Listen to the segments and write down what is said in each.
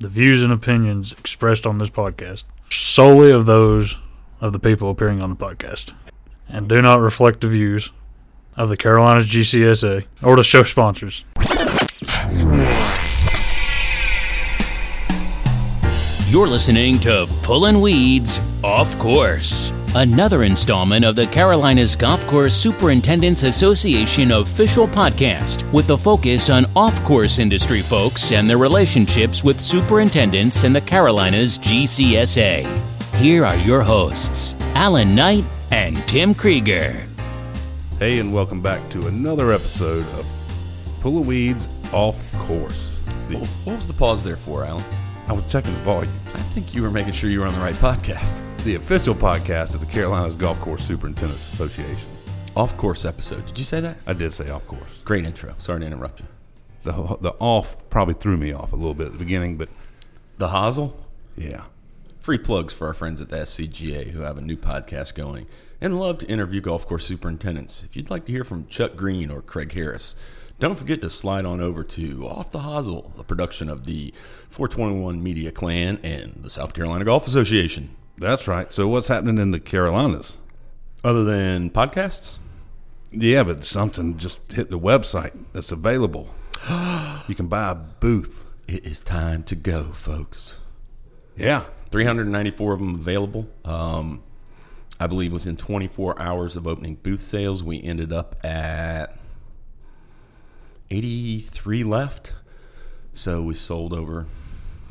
The views and opinions expressed on this podcast solely of those of the people appearing on the podcast and do not reflect the views of the Carolinas GCSA or the show sponsors. You're listening to Pullin' Weeds Off Course, another installment of the Carolinas Golf Course Superintendents Association official podcast with a focus on off course industry folks and their relationships with superintendents and the Carolinas GCSA. Here are your hosts, Alan Knight and Tim Kreager. Hey, and welcome back to another episode of Pull Weeds Off Course. The- What was the pause there for, Alan? I was checking the volume. I think you were making sure you were on the right podcast. The official podcast of the Carolinas Golf Course Superintendents Association. Off course episode. Did you say that? I did say off course. Great intro. Sorry to interrupt you. The, the off probably threw me off a little bit at the beginning, but The Hosel. yeah. Free plugs for our friends at the SCGA who have a new podcast going and love to interview golf course superintendents. If you'd like to hear from Chuck Green or Craig Harris, don't forget to slide on over to Off the Hosel, a production of the 421 Media Clan and the South Carolina Golf Association. That's right. So what's happening in the Carolinas? Other than podcasts, Yeah, but something just hit the website that's available. you can buy a booth. it is time to go, folks. Yeah. 394 of them available. Um, I believe within 24 hours of opening booth sales, we ended up at 83 left. So we sold over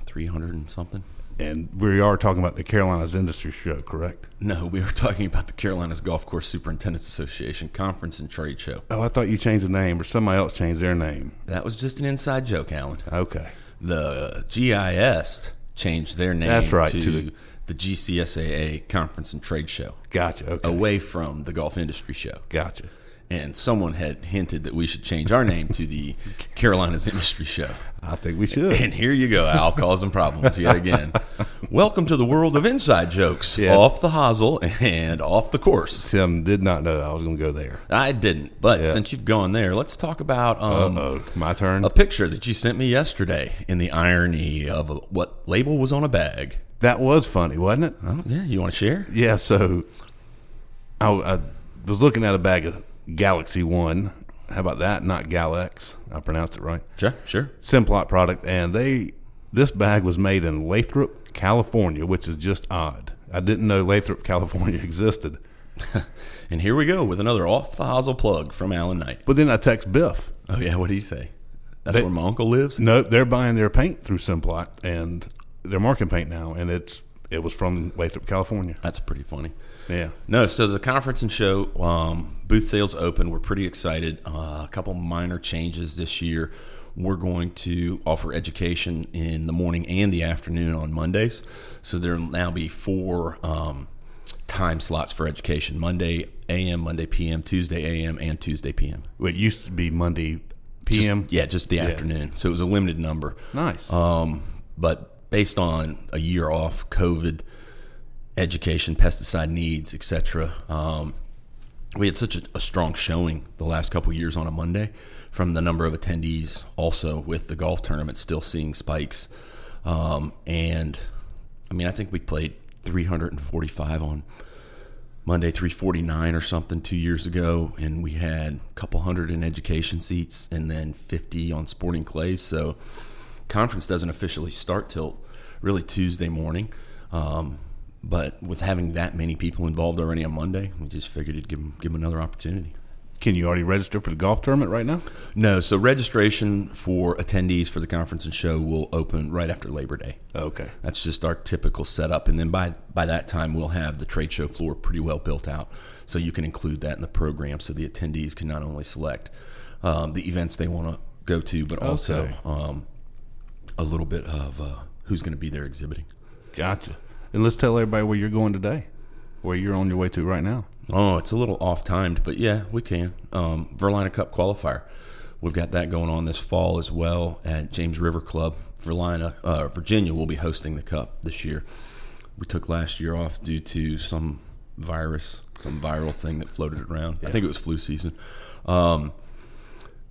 300 and something. And we are talking about the Carolinas Industry Show, correct? No, we are talking about the Carolinas Golf Course Superintendents Association Conference and Trade Show. Oh, I thought you changed the name or somebody else changed their name. That was just an inside joke, Alan. Okay. The GIS changed their name That's right, to, to the- the GCSAA Conference and Trade Show, Gotcha. Okay. away from the Golf Industry Show. Gotcha. And someone had hinted that we should change our name to the Carolinas Industry Show. I think we should. And here you go, Al, causing problems yet again. Welcome to the world of inside jokes, Yeah. off the hosel and off the course. Tim did not know I was going to go there. I didn't, but Yeah. since you've gone there, let's talk about um, my turn. a picture that you sent me yesterday in the irony of what label was on a bag. That was funny, wasn't it? Oh, yeah, you want to share? Yeah. So I, I was looking at a bag of Galaxy One. How about that? Not Galex. I pronounced it right. Sure, sure. Simplot product, and they this bag was made in Lathrop, California, which is just odd. I didn't know Lathrop, California existed. And here we go with another off the hosel plug from Alan Knight. But then I text Biff. Oh yeah, what do you say? That's They- where my uncle lives. No, they're buying their paint through Simplot, and they're marking paint now, and it's it was from Lathrop, California. That's pretty funny. Yeah. No, so the conference and show um, booth sales open. We're pretty excited. Uh, a couple minor changes this year. We're going to offer education in the morning and the afternoon on Mondays. So there'll now be four um, time slots for education: Monday AM, Monday PM, Tuesday AM, and Tuesday PM. It used to be Monday Just- PM. yeah, just the afternoon. So it was a limited number. Nice. Um, but based on a year off, COVID, education, pesticide needs, etc., um, we had such a, a strong showing the last couple years on a Monday from the number of attendees. Also, with the golf tournament still seeing spikes, um, and I mean, I think we played 345 on Monday, 349 or something two years ago, and we had a couple hundred in education seats, and then 50 on sporting clays. So, conference doesn't officially start till really Tuesday morning. Um, but with having that many people involved already on Monday, we just figured it'd give them, give them another opportunity. Can you already register for the golf tournament right now? No, so registration for attendees for the conference and show will open right after Labor Day. Okay. That's just our typical setup, and then by by that time we'll have the trade show floor pretty well built out, so you can include that in the program, so the attendees can not only select um, the events they want to go to, but also Okay. um, a little bit of uh, who's going to be there exhibiting. Gotcha. And let's tell everybody where you're going today, where you're on your way to right now. Oh, it's a little off timed, but yeah, we can. Um, Virlina Cup qualifier. We've got that going on this fall as well at James River Club. Virlina, uh, Virginia will be hosting the cup this year. We took last year off due to some virus, some viral thing that floated around. I think it was flu season. Um,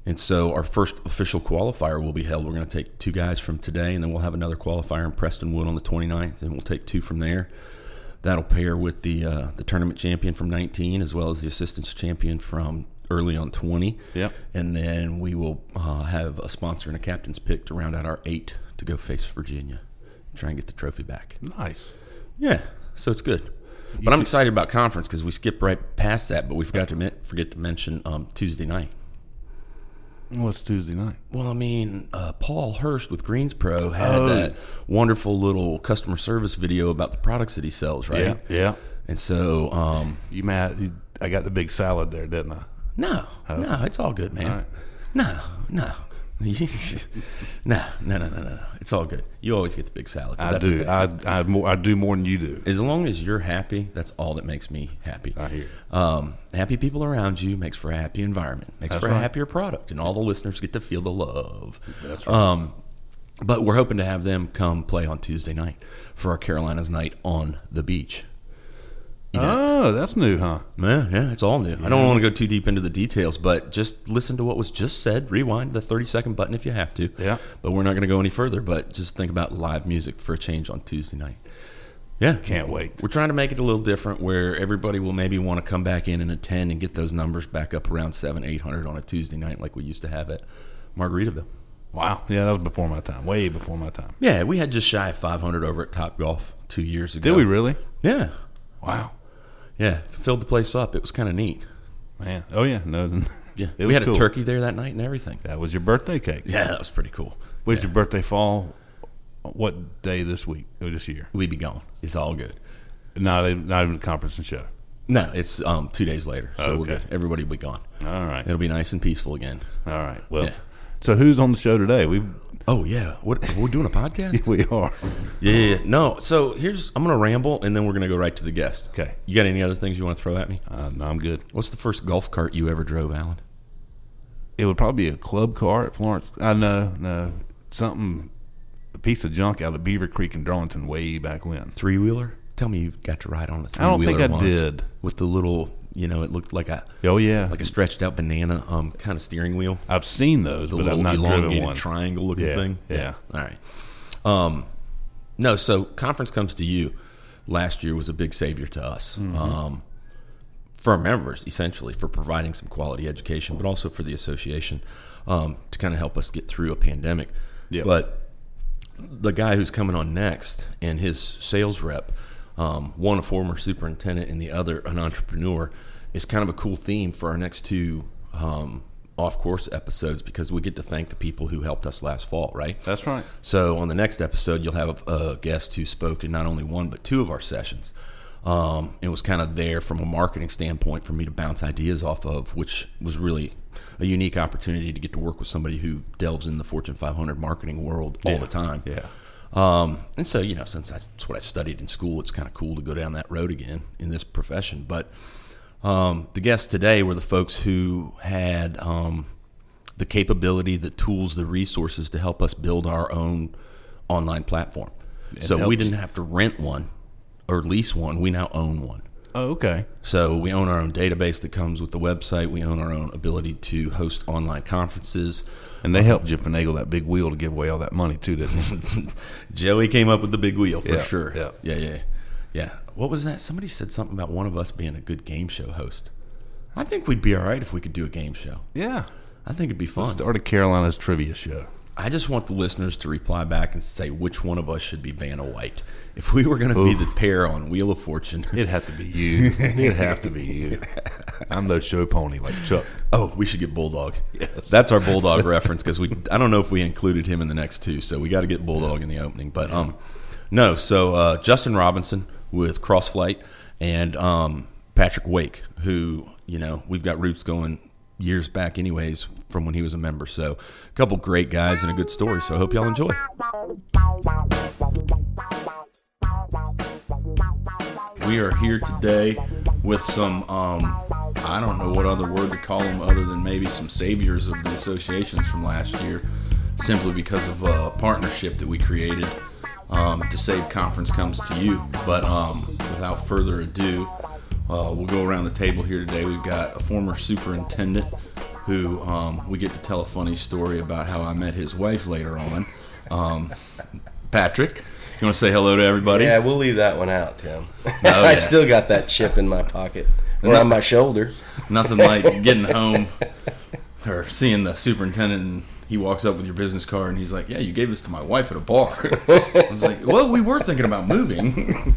And so our first official qualifier will be held. We're going to take two guys from today, and then we'll have another qualifier in Prestonwood on the 29th, and we'll take two from there. That'll pair with the uh, the tournament champion from 19, as well as the assistance champion from early on 20. Yep. And then we will uh, have a sponsor and a captain's pick to round out our eight to go face Virginia, try and get the trophy back. Nice. Yeah, so it's good. But I'm excited about conference because we skipped right past that, but we forgot to forget to mention um, Tuesday night. What's Tuesday night? Well, I mean, uh, Paul Hurst with Greens Pro had Oh. that wonderful little customer service video about the products that he sells, right? Yeah. Yeah. And so, um, You mad? I got the big salad there, didn't I? no, no, it's all good, man. All right. No, no. No, no, no, no, no. It's all good. You always get the big salad. I do. okay. I I more. I do more than you do. As long as you're happy, that's all that makes me happy. I hear. Um, happy people around you makes for a happy environment, makes That's for right. a happier product, and all the listeners get to feel the love. That's right. Um, but we're hoping to have them come play on Tuesday night for our Carolinas night on the beach. Event. Oh, that's new, huh? Yeah, yeah, it's all new. I don't want to go too deep into the details, but just listen to what was just said. Rewind the 30 second button if you have to. Yeah. But we're not going to go any further, but just think about live music for a change on Tuesday night. Yeah. Can't wait. We're trying to make it a little different where everybody will maybe want to come back in and attend and get those numbers back up around seven, 800 on a Tuesday night like we used to have at Margaritaville. Wow. Yeah, that was before my time. Way before my time. Yeah, we had just shy of 500 over at Top Golf two years ago. Did we really? Yeah. Wow. Yeah. Filled the place up. It was kind of neat. Man. Oh yeah. No. Yeah. We had cool. a turkey there that night and everything. That was your birthday cake. Yeah, that was pretty cool. When's your birthday fall? What day this week or this year? We'd be gone. It's all good. Not even, not even a conference and show. No, it's um, two days later, so we're Okay. good. Everybody will be gone. All right. It'll be nice and peaceful again. All right. Well, Yeah. so who's on the show today? We Oh yeah, what we're doing a podcast? we are. yeah, yeah. No, so here's I'm gonna ramble and then we're gonna go right to the guest. Okay. You got any other things you want to throw at me? Uh, no, I'm good. What's the first golf cart you ever drove, Alan? It would probably be a club car at Florence. I know, no, something, a piece of junk out of Beaver Creek in Darlington way back when. Three wheeler? Tell me you got to ride on the three I don't think I did. With the little, you know, it looked like a Oh yeah, like a stretched out banana um kind of steering wheel. I've seen those, the but I've not driven one. triangle looking Yeah, thing. yeah. All right. Um, no, so conference comes to you. Last year was a big savior to us. Mm-hmm. Um, for our members, essentially, for providing some quality education, but also for the association um, to kind of help us get through a pandemic. Yep. But the guy who's coming on next and his sales rep, um, one a former superintendent and the other an entrepreneur, is kind of a cool theme for our next two um, off course episodes because we get to thank the people who helped us last fall, right? That's right. So on the next episode, you'll have a, a guest who spoke in not only one but two of our sessions. Um, it was kind of there from a marketing standpoint for me to bounce ideas off of, which was really a unique opportunity to get to work with somebody who delves in the Fortune 500 marketing world all Yeah. the time. Yeah. Um, and so, you know, since that's what I studied in school, it's kind of cool to go down that road again in this profession. But um, the guests today were the folks who had um, the capability, the tools, the resources to help us build our own online platform. so we didn't have to rent one or lease one. We now own one. Oh, okay. So we own our own database that comes with the website. We own our own ability to host online conferences. And they helped you finagle that big wheel to give away all that money too, didn't they? Joey came up with the big wheel for Yeah, sure. yeah. yeah, yeah, yeah. What was that? Somebody said something about one of us being a good game show host. I think we'd be all right if we could do a game show. yeah. I think it'd be fun. Start a Carolina's trivia show. I just want the listeners to reply back and say which one of us should be Vanna White. If we were going to be the pair on Wheel of Fortune, It'd have to be you. It'd have to be you. I'm no show pony like Chuck. oh, we should get Bulldog. Yes. That's our Bulldog reference because we. I don't know if we included him in the next two, so we got to get Bulldog in the opening. But um, no. So uh, Justin Robinson with Crossflight and um, Patrick Wake, who you know we've got roots going years back, anyways, from when he was a member. So a couple great guys and a good story. So I hope y'all enjoy. We are here today with some, um, I don't know what other word to call them other than maybe some saviors of the associations from last year, simply because of a partnership that we created um, to save conference comes to you. But um, without further ado, uh, we'll go around the table here today. We've got a former superintendent who um, we get to tell a funny story about how I met his wife later on. Um, Patrick, you want to say hello to everybody? Yeah, we'll leave that one out, Tim. Oh, I still got that chip in my pocket or on my shoulder. Nothing like getting home or seeing the superintendent and he walks up with your business card and he's like, "Yeah, you gave this to my wife at a bar." I was like, "Well, we were thinking about moving."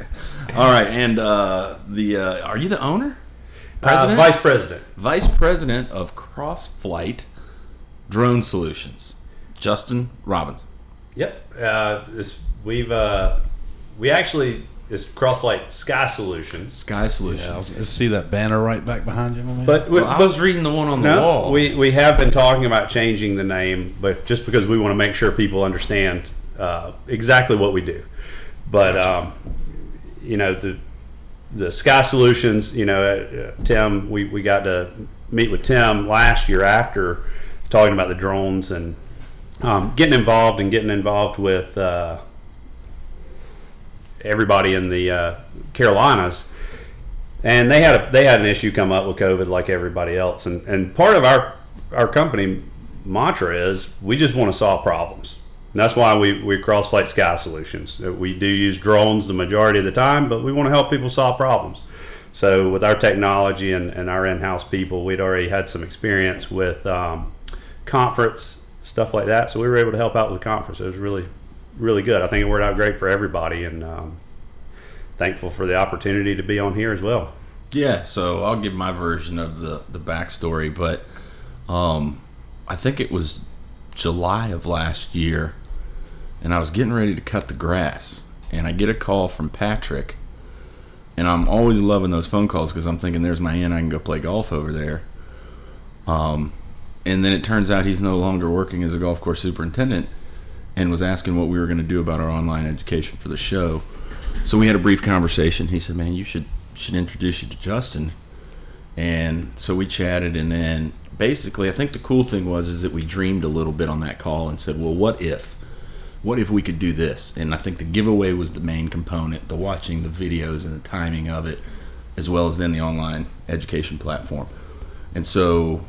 All right, and uh, the uh, are you the owner? Uh, Vice President. Vice President of CrossFlight Drone Solutions, Justin Robbins. Yep. Uh, this, we've uh, we actually it's CrossFlight Sky Solutions, Sky Solutions. Let's see that banner right back behind you, man. but we, Well, I was reading the one on the wall. we we have been talking about changing the name, but just because we want to make sure people understand uh, exactly what we do. But um, you know the the Sky Solutions, you know, uh, Tim, we, we got to meet with Tim last year after talking about the drones and um, getting involved and getting involved with uh, everybody in the uh, Carolinas. And they had a, they had an issue come up with COVID like everybody else. And, and part of our our company mantra is we just want to solve problems. And that's why we, we cross-flight sky solutions. Uh, We do use drones the majority of the time, but we want to help people solve problems. So with our technology and, and our in-house people, we'd already had some experience with um, conference stuff like that. So we were able to help out with the conference. It was really, really good. I think it worked out great for everybody, and um, thankful for the opportunity to be on here as well. Yeah, so I'll give my version of the the backstory, but um, I think it was July of last year, and I was getting ready to cut the grass, and I get a call from Patrick, and I'm always loving those phone calls because I'm thinking, "There's my in, I can go play golf over there." Um, and then it turns out he's no longer working as a golf course superintendent, and was asking what we were going to do about our online education for the show. So we had a brief conversation. He said, "Man, you should should introduce you to Justin." And so we chatted, and then basically, I think the cool thing was is that we dreamed a little bit on that call and said, "Well, what if? What if we could do this?" And I think the giveaway was the main component, the watching the videos and the timing of it, as well as then the online education platform. And so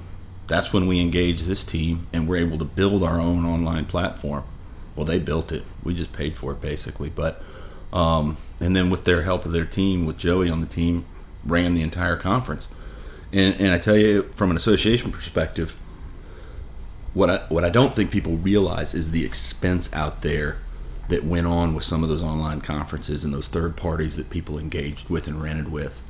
that's when we engaged this team and we're able to build our own online platform. Well, they built it. We just paid for it basically, but um, and then with their help of their team, with Joey on the team, ran the entire conference. And, and I tell you, from an association perspective, what I what I don't think people realize is the expense out there that went on with some of those online conferences and those third parties that people engaged with and rented with.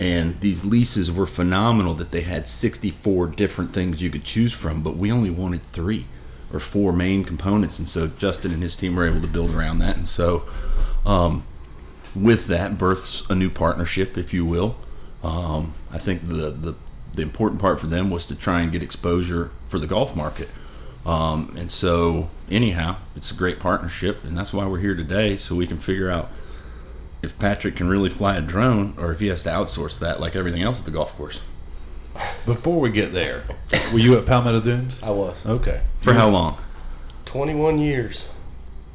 And these leases were phenomenal that they had 64 different things you could choose from, but we only wanted three or four main components. And so Justin and his team were able to build around that. And so um, with that births a new partnership, if you will. Um, I think the, the the important part for them was to try and get exposure for the golf market. Um, and so, anyhow, it's a great partnership, and that's why we're here today, so we can figure out if Patrick can really fly a drone or if he has to outsource that, like everything else at the golf course. Before we get there, were you at Palmetto Dunes? I was Okay. For how long? 21 years.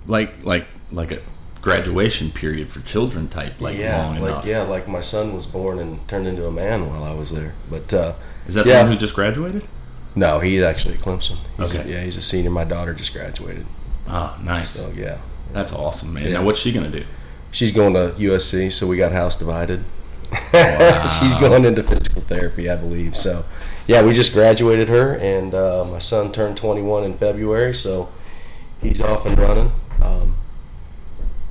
Like like like a graduation period for children type, like yeah, long like enough. yeah, like my son was born and turned into a man while I was there. But uh, Is that yeah. the one who just graduated? no, he's actually at Clemson. He's Okay. a, yeah, he's a senior. My daughter just graduated. Oh, nice. So yeah, That's awesome, man. Yeah. Now, what's she gonna do? she's going to USC. So we got house divided. she's going into physical therapy, I believe. So yeah, we just graduated her, and uh, my son turned 21 in February. So he's off and running. Um,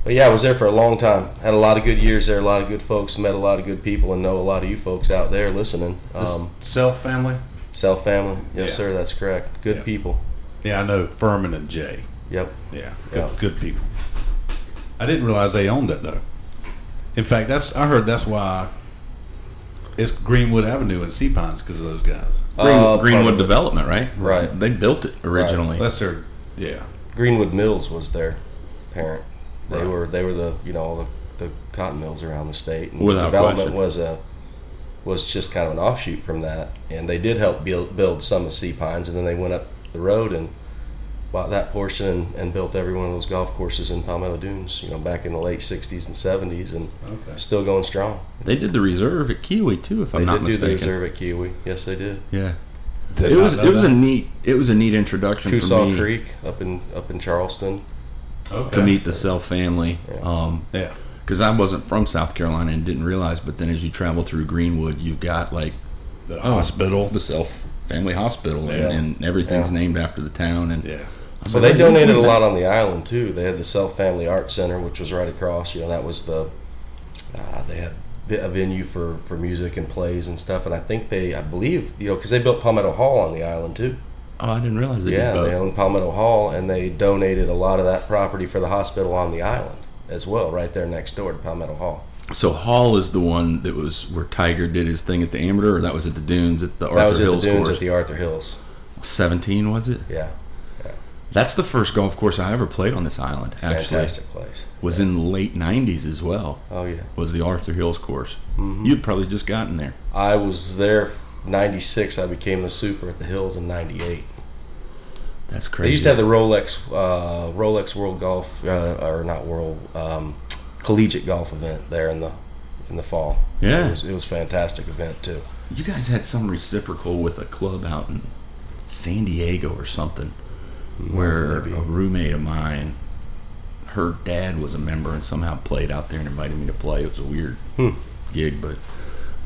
but yeah, I was there for a long time. Had a lot of good years there. A lot of good folks. Met a lot of good people, and know a lot of you folks out there listening. Um, Self family? Self family. Yes, Yeah. sir. That's correct. Good Yeah. people. Yeah, I know Furman and Jay. Yep. Yeah, good, Yeah. good people. I didn't realize they owned it though. In fact, that's I heard that's why it's Greenwood Avenue and Sea Pines because of those guys. Green, Uh, Greenwood of it. Development, right? Right. They built it originally. That's their yeah. Greenwood Mills was their parent. They Right. were they were the you know all the, the cotton mills around the state. And Without development question. was a was just kind of an offshoot from that, and they did help build build some of Sea Pines, and then they went up the road and bought that portion and, and built every one of those golf courses in Palmetto Dunes. You know, back in the late '60s and '70s, and Okay. still going strong. They did the reserve at Keowee too, if I'm they not mistaken. They did do the reserve at Keowee. Yes, they did. Yeah. Did It was know it was that. a neat it was a neat introduction for Coosaw me Creek up in up in Charleston. Okay. to meet the Self family. Um, Yeah. because I wasn't from South Carolina and didn't realize. But then as you travel through Greenwood, you've got like The oh, hospital. the Self Family Hospital, Yeah. and, and everything's Yeah. named after the town. And Yeah. So they donated a lot on the island too. They had the Self Family Art Center, which was right across. You know, that was the uh, they had a venue for for music and plays and stuff. And I think they, I believe, you know, because they built Palmetto Hall on the island too. Oh, I didn't realize they yeah, did both. they owned Palmetto Hall, and they donated a lot of that property for the hospital on the island as well, right there next door to Palmetto Hall. So Hall is the one that was where Tiger did his thing at the Amateur, or that was at the Dunes at the Arthur that was at Hills the dunes course. at the Arthur Hills. Seventeen was it? Yeah, That's the first golf course I ever played on this island. Actually, fantastic place. was in the late '90s as well. Oh yeah, Was the Arthur Hills course? Mm-hmm. You'd probably just gotten there. I was there. '96. I became the super at the Hills in '98. That's They crazy. used to have the Rolex uh, Rolex World Golf uh, or not World um, Collegiate Golf event there in the in the fall. Yeah. it was, it was a fantastic event too. You guys had some reciprocal with a club out in San Diego or something, where maybe. a roommate of mine, her dad was a member and somehow played out there and invited me to play. It was a weird Hmm. gig, but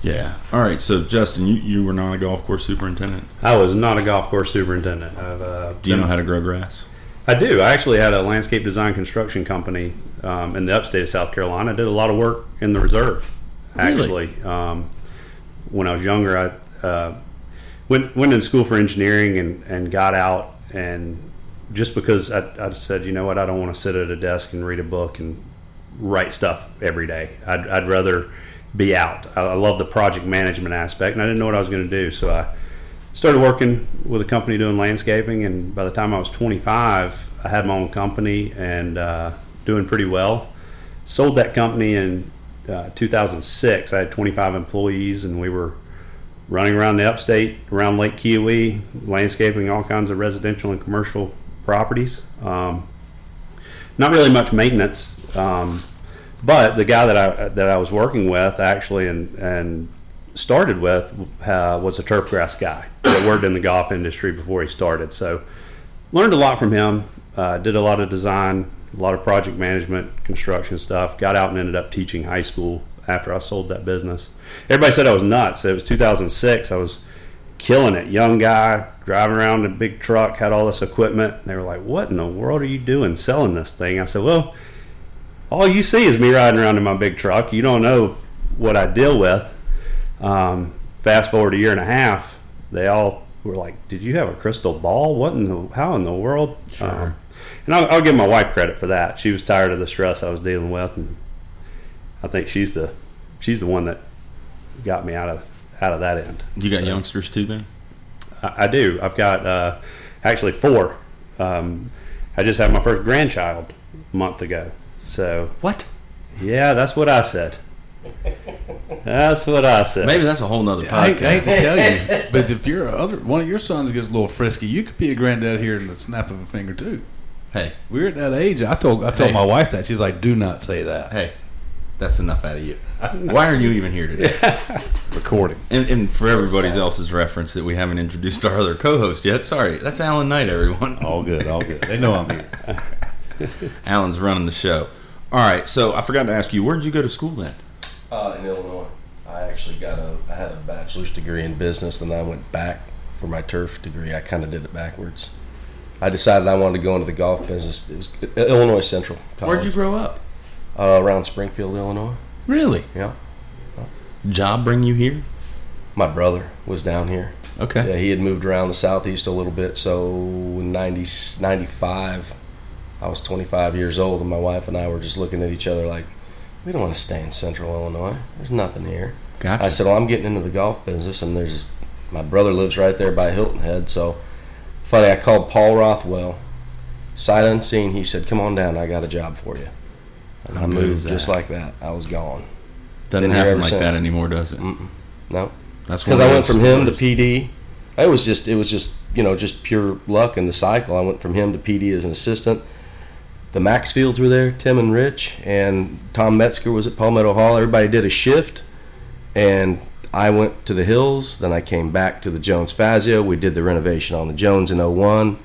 yeah. All right, so Justin, you, you were not a golf course superintendent. I was not a golf course superintendent. I've, uh, Do you know how to grow grass? I do. I actually had a landscape design construction company um, in the upstate of South Carolina. I did a lot of work in the reserve. Really? Actually, um, when I was younger, I uh, went went in school for engineering and, and got out. And just because I, I said, you know what, I don't want to sit at a desk and read a book and write stuff every day. I'd, I'd rather be out. I, I love the project management aspect, and I didn't know what I was going to do. So I started working with a company doing landscaping, and by the time I was 25, I had my own company and uh, doing pretty well. Sold that company in uh, 2006. I had 25 employees, and we were running around the upstate, around Lake Keowee, landscaping all kinds of residential and commercial properties. Um, not really much maintenance, um, but the guy that I that I was working with actually and and started with uh, was a turf grass guy that worked in the golf industry before he started. So learned a lot from him. Uh, did a lot of design, a lot of project management, construction stuff. Got out and ended up teaching high school after I sold that business. Everybody said I was nuts. It was 2006. I was killing it. Young guy, driving around in a big truck, had all this equipment. And they were like, "What in the world are you doing selling this thing?" I said, "Well, all you see is me riding around in my big truck. You don't know what I deal with." Um, fast forward a year and a half, they all were like, "Did you have a crystal ball? What in the how in the world?" Sure. and I'll, I'll give my wife credit for that. She was tired of the stress I was dealing with, and I think she's the she's the one that got me out of out of that end. You got youngsters too, then? I, I do. I've got uh, actually four. Um, I just had my first grandchild a month ago. So What? yeah, that's what I said. That's what I said. Maybe that's a whole nother I, I hate podcast. to tell you, but if your other one of your sons gets a little frisky, you could be a granddad here in the snap of a finger too. hey, We're at that age. I told I told Hey. my wife that she's like, "Do not say that." hey, that's enough out of you. Why are you even here today? Recording. And, and for everybody else's reference that we haven't introduced our other co-host yet, sorry, that's Alan Knight, everyone. All good. All good. They know I'm here. Alan's running the show. All right, so I forgot to ask you, where did you go to school then? Uh, in Illinois, I actually got a I had a bachelor's degree in business, and then I went back for my turf degree. I kind of did it backwards. I decided I wanted to go into the golf business. It was Illinois Central. College, Where'd you grow up? Uh, around Springfield, Illinois. Really? Yeah. Job bring you here? My brother was down here. Okay. Yeah, he had moved around the southeast a little bit. So in 90, 95, I was 25 years old, and my wife and I were just looking at each other like, we don't want to stay in central Illinois. There's nothing here. Gotcha. I said, well, I'm getting into the golf business, and there's my brother lives right there by Hilton Head. So funny, I called Paul Rothwell, sight unseen. He said, come on down. I got a job for you. And I moved just like that. I was gone. Doesn't been happen like that anymore, does it? No. That's because I went from him to. PD. It was just it was just you know just pure luck in the cycle. I went from him to PD as an assistant. The Maxfields were there, Tim and Rich, and Tom Metzger was at Palmetto Hall. Everybody did a shift, and I went to the hills, then I came back to the Jones Fazio. We did the renovation on the Jones in 01,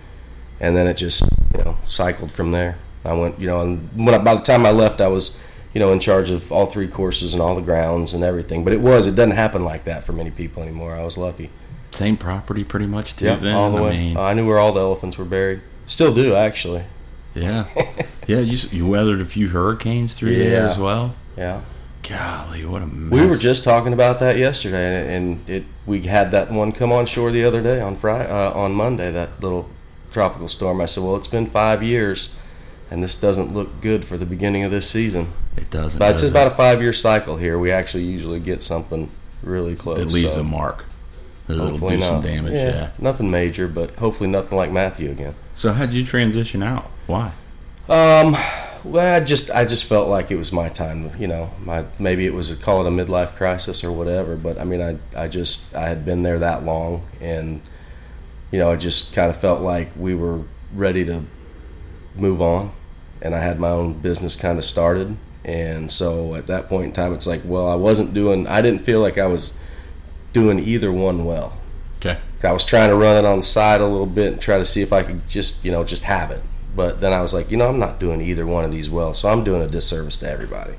and then it just you know cycled from there. I went, you know, and when I, by the time I left, I was, you know, in charge of all three courses and all the grounds and everything. But it was, it doesn't happen like that for many people anymore. I was lucky. Same property, pretty much too. Yeah, then all the I way. mean, I knew where all the elephants were buried. Still do, actually. yeah, yeah. You you weathered a few hurricanes through there as well. Yeah. Golly, what a mess. We were just talking about that yesterday, and and it we had that one come on shore the other day on Friday, uh, on Monday. That little tropical storm. I said, well, it's been five years, and this doesn't look good for the beginning of this season. It doesn't. But it's does about a five-year cycle here. We actually usually get something really close. It leaves so a mark. It'll do some not. damage. Yeah. nothing major, but hopefully nothing like Matthew again. So how did you transition out? Why? Um, well, I just I just felt like it was my time. You know, my maybe it was a, call it a midlife crisis or whatever. But I mean, I I just I had been there that long, and you know, I just kind of felt like we were ready to move on, and I had my own business kind of started. And so at that point in time, it's like, well, I wasn't doing. I didn't feel like I was doing either one well. Okay. I was trying to run it on the side a little bit and try to see if I could just, you know, just have it. But then I was like, you know, I'm not doing either one of these well, so I'm doing a disservice to everybody,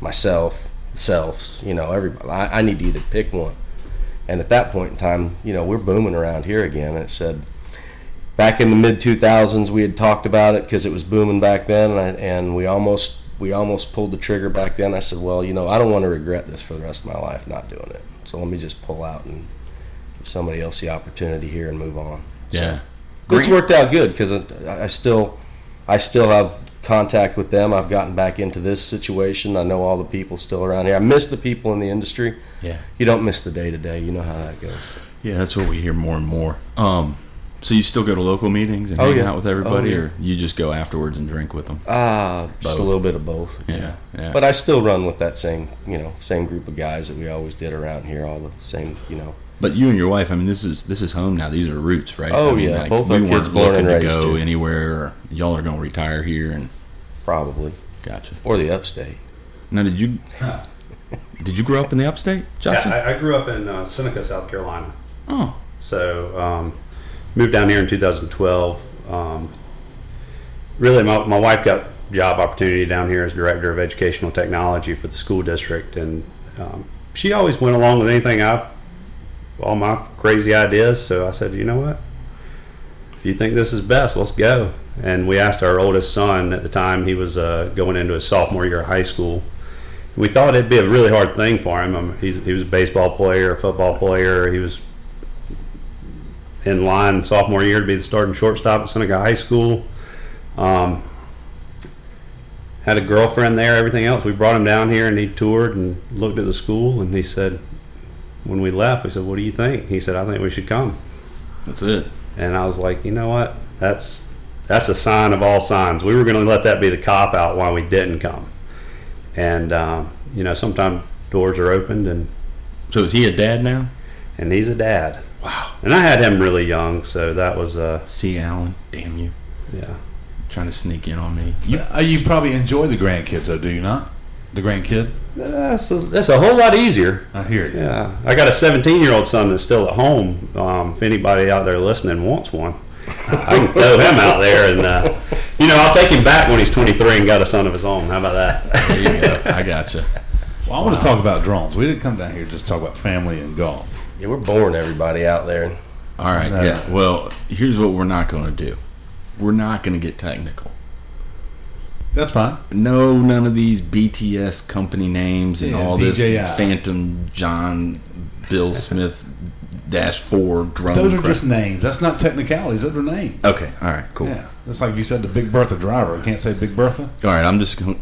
myself, selves, you know, everybody. I, I need to either pick one. And at that point in time, you know, we're booming around here again. And it said, back in the mid 2000s, we had talked about it because it was booming back then, and, I, and we almost we almost pulled the trigger back then. I said, well, you know, I don't want to regret this for the rest of my life not doing it. So let me just pull out and give somebody else the opportunity here and move on. So- Yeah. it's worked out good because I, I still, I still have contact with them. I've gotten back into this situation. I know all the people still around here. I miss the people in the industry. Yeah. You don't miss the day to day. You know how that goes. Yeah, that's what we hear more and more. Um, so you still go to local meetings and Oh, hang yeah. out with everybody, Oh, yeah. or you just go afterwards and drink with them? Ah, just a little bit of both. Yeah, yeah. But I still run with that same, you know, same group of guys that we always did around here. All the same, you know. But you and your wife, I mean, this is this is home now. These are roots, right? Oh, I mean, yeah. Both we our weren't kids born and looking to raised go here. anywhere. Y'all are going to retire here, and Probably gotcha. or the upstate. Now, did you did you grow up in the upstate, Justin? Yeah, I, I grew up in uh, Seneca, South Carolina. oh, So um, moved down here in 2012. Um, really, my, my wife got job opportunity down here as director of educational technology for the school district, and um, she always went along with anything I, all my crazy ideas. So I said, you know what? If you think this is best, let's go. And we asked our oldest son at the time; he was uh, going into his sophomore year of high school. We thought it'd be a really hard thing for him. Um, he's, he was a baseball player, a football player. He was in line sophomore year to be the starting shortstop at Seneca High School. Um, had a girlfriend there, everything else. We brought him down here and he toured and looked at the school and he said, when we left, we said, What do you think? He said, I think we should come. that's it. And I was like, You know what? That's that's a sign of all signs. We were going to let that be the cop out why we didn't come. And, um, you know, sometimes doors are opened and, So is he a dad now? and he's a dad. Wow. And I had him really young, so that was, uh, See, Alan, damn you, yeah. trying to sneak in on me. You, uh, you probably enjoy the grandkids, though, do you not? The grandkid? That's a, that's a whole lot easier. I hear you. Yeah, I got a 17 year old son that's still at home. Um, if anybody out there listening wants one, I can throw him out there, and uh, you know I'll take him back when he's 23 and got a son of his own. How about that? There you go. I gotcha. Well, I want to talk about drones. We didn't come down here just to just talk about family and golf. Yeah, we're boring everybody out there. All right, No. yeah. Well, here's what we're not going to do. We're not going to get technical. That's fine. No, none of these BTS company names and Yeah, all DJI. this Phantom John Bill Smith dash four drone. Those are crap. just names. That's not technicalities. Those are names. okay. All right, cool. Yeah. That's like you said the Big Bertha driver. I can't say Big Bertha. All right, I'm just going.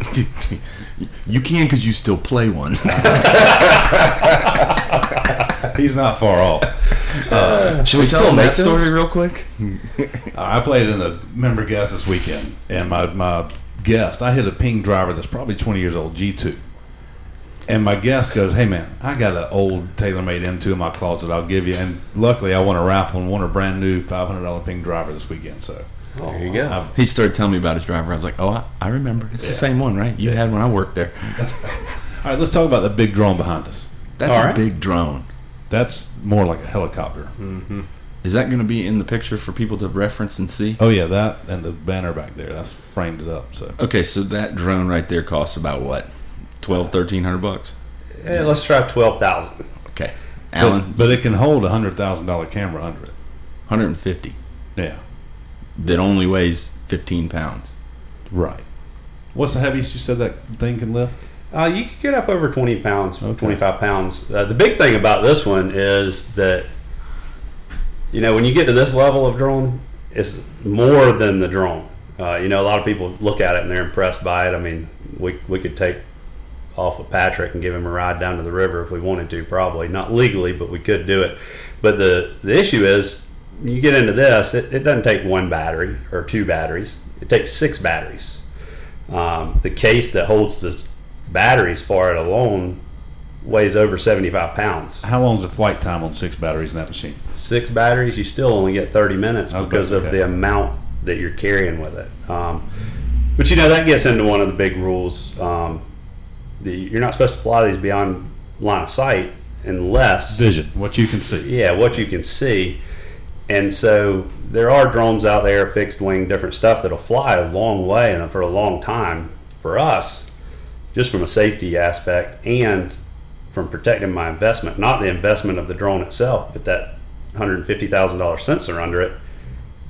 you can because you still play one. He's not far off. Should we still tell them make that story those? real quick? Uh, I played in the member guest this weekend, and my, my guest, I hit a ping driver that's probably 20 years old, G2. And my guest goes, Hey man, I got an old TaylorMade M2 in my closet I'll give you. And luckily, I won a raffle and won a brand new $500 ping driver this weekend. So There you go. I've, He started telling me about his driver. I was like, oh, I, I remember. It's the same one, right? You had when I worked there. all right, let's talk about the big drone behind us. That's All a right. big drone. That's more like a helicopter. Is that going to be in the picture for people to reference and see? Oh yeah, that and the banner back there. That's framed it up. So Okay, so that drone right there costs about what? 12, 1300 bucks? Eh, let's try twelve thousand. Okay. Alan, but, but it can hold a hundred thousand dollar camera under it. 150. Yeah, That only weighs 15 pounds. right. What's the heaviest you said that thing can lift? Uh, you could get up over 20 pounds, Okay. 25 pounds. Uh, the big thing about this one is that, you know, when you get to this level of drone, it's more than the drone. Uh, you know, a lot of people look at it and they're impressed by it. I mean, we, we could take off with Patrick and give him a ride down to the river if we wanted to, probably. Not legally, but we could do it. But the, the issue is, you get into this, it, it doesn't take one battery or two batteries, it takes six batteries. Um, the case that holds the batteries for it alone weighs over 75 pounds. How long is the flight time on six batteries in that machine? Six batteries, you still only get 30 minutes Okay, because of okay. the amount that you're carrying with it. Um, but you know, that gets into one of the big rules. Um, the, you're not supposed to fly these beyond line of sight unless Vision, what you can see. yeah, what you can see. And so there are drones out there, fixed wing, different stuff that'll fly a long way and for a long time. For us, just from a safety aspect and from protecting my investment, not the investment of the drone itself, but that $150,000 sensor under it,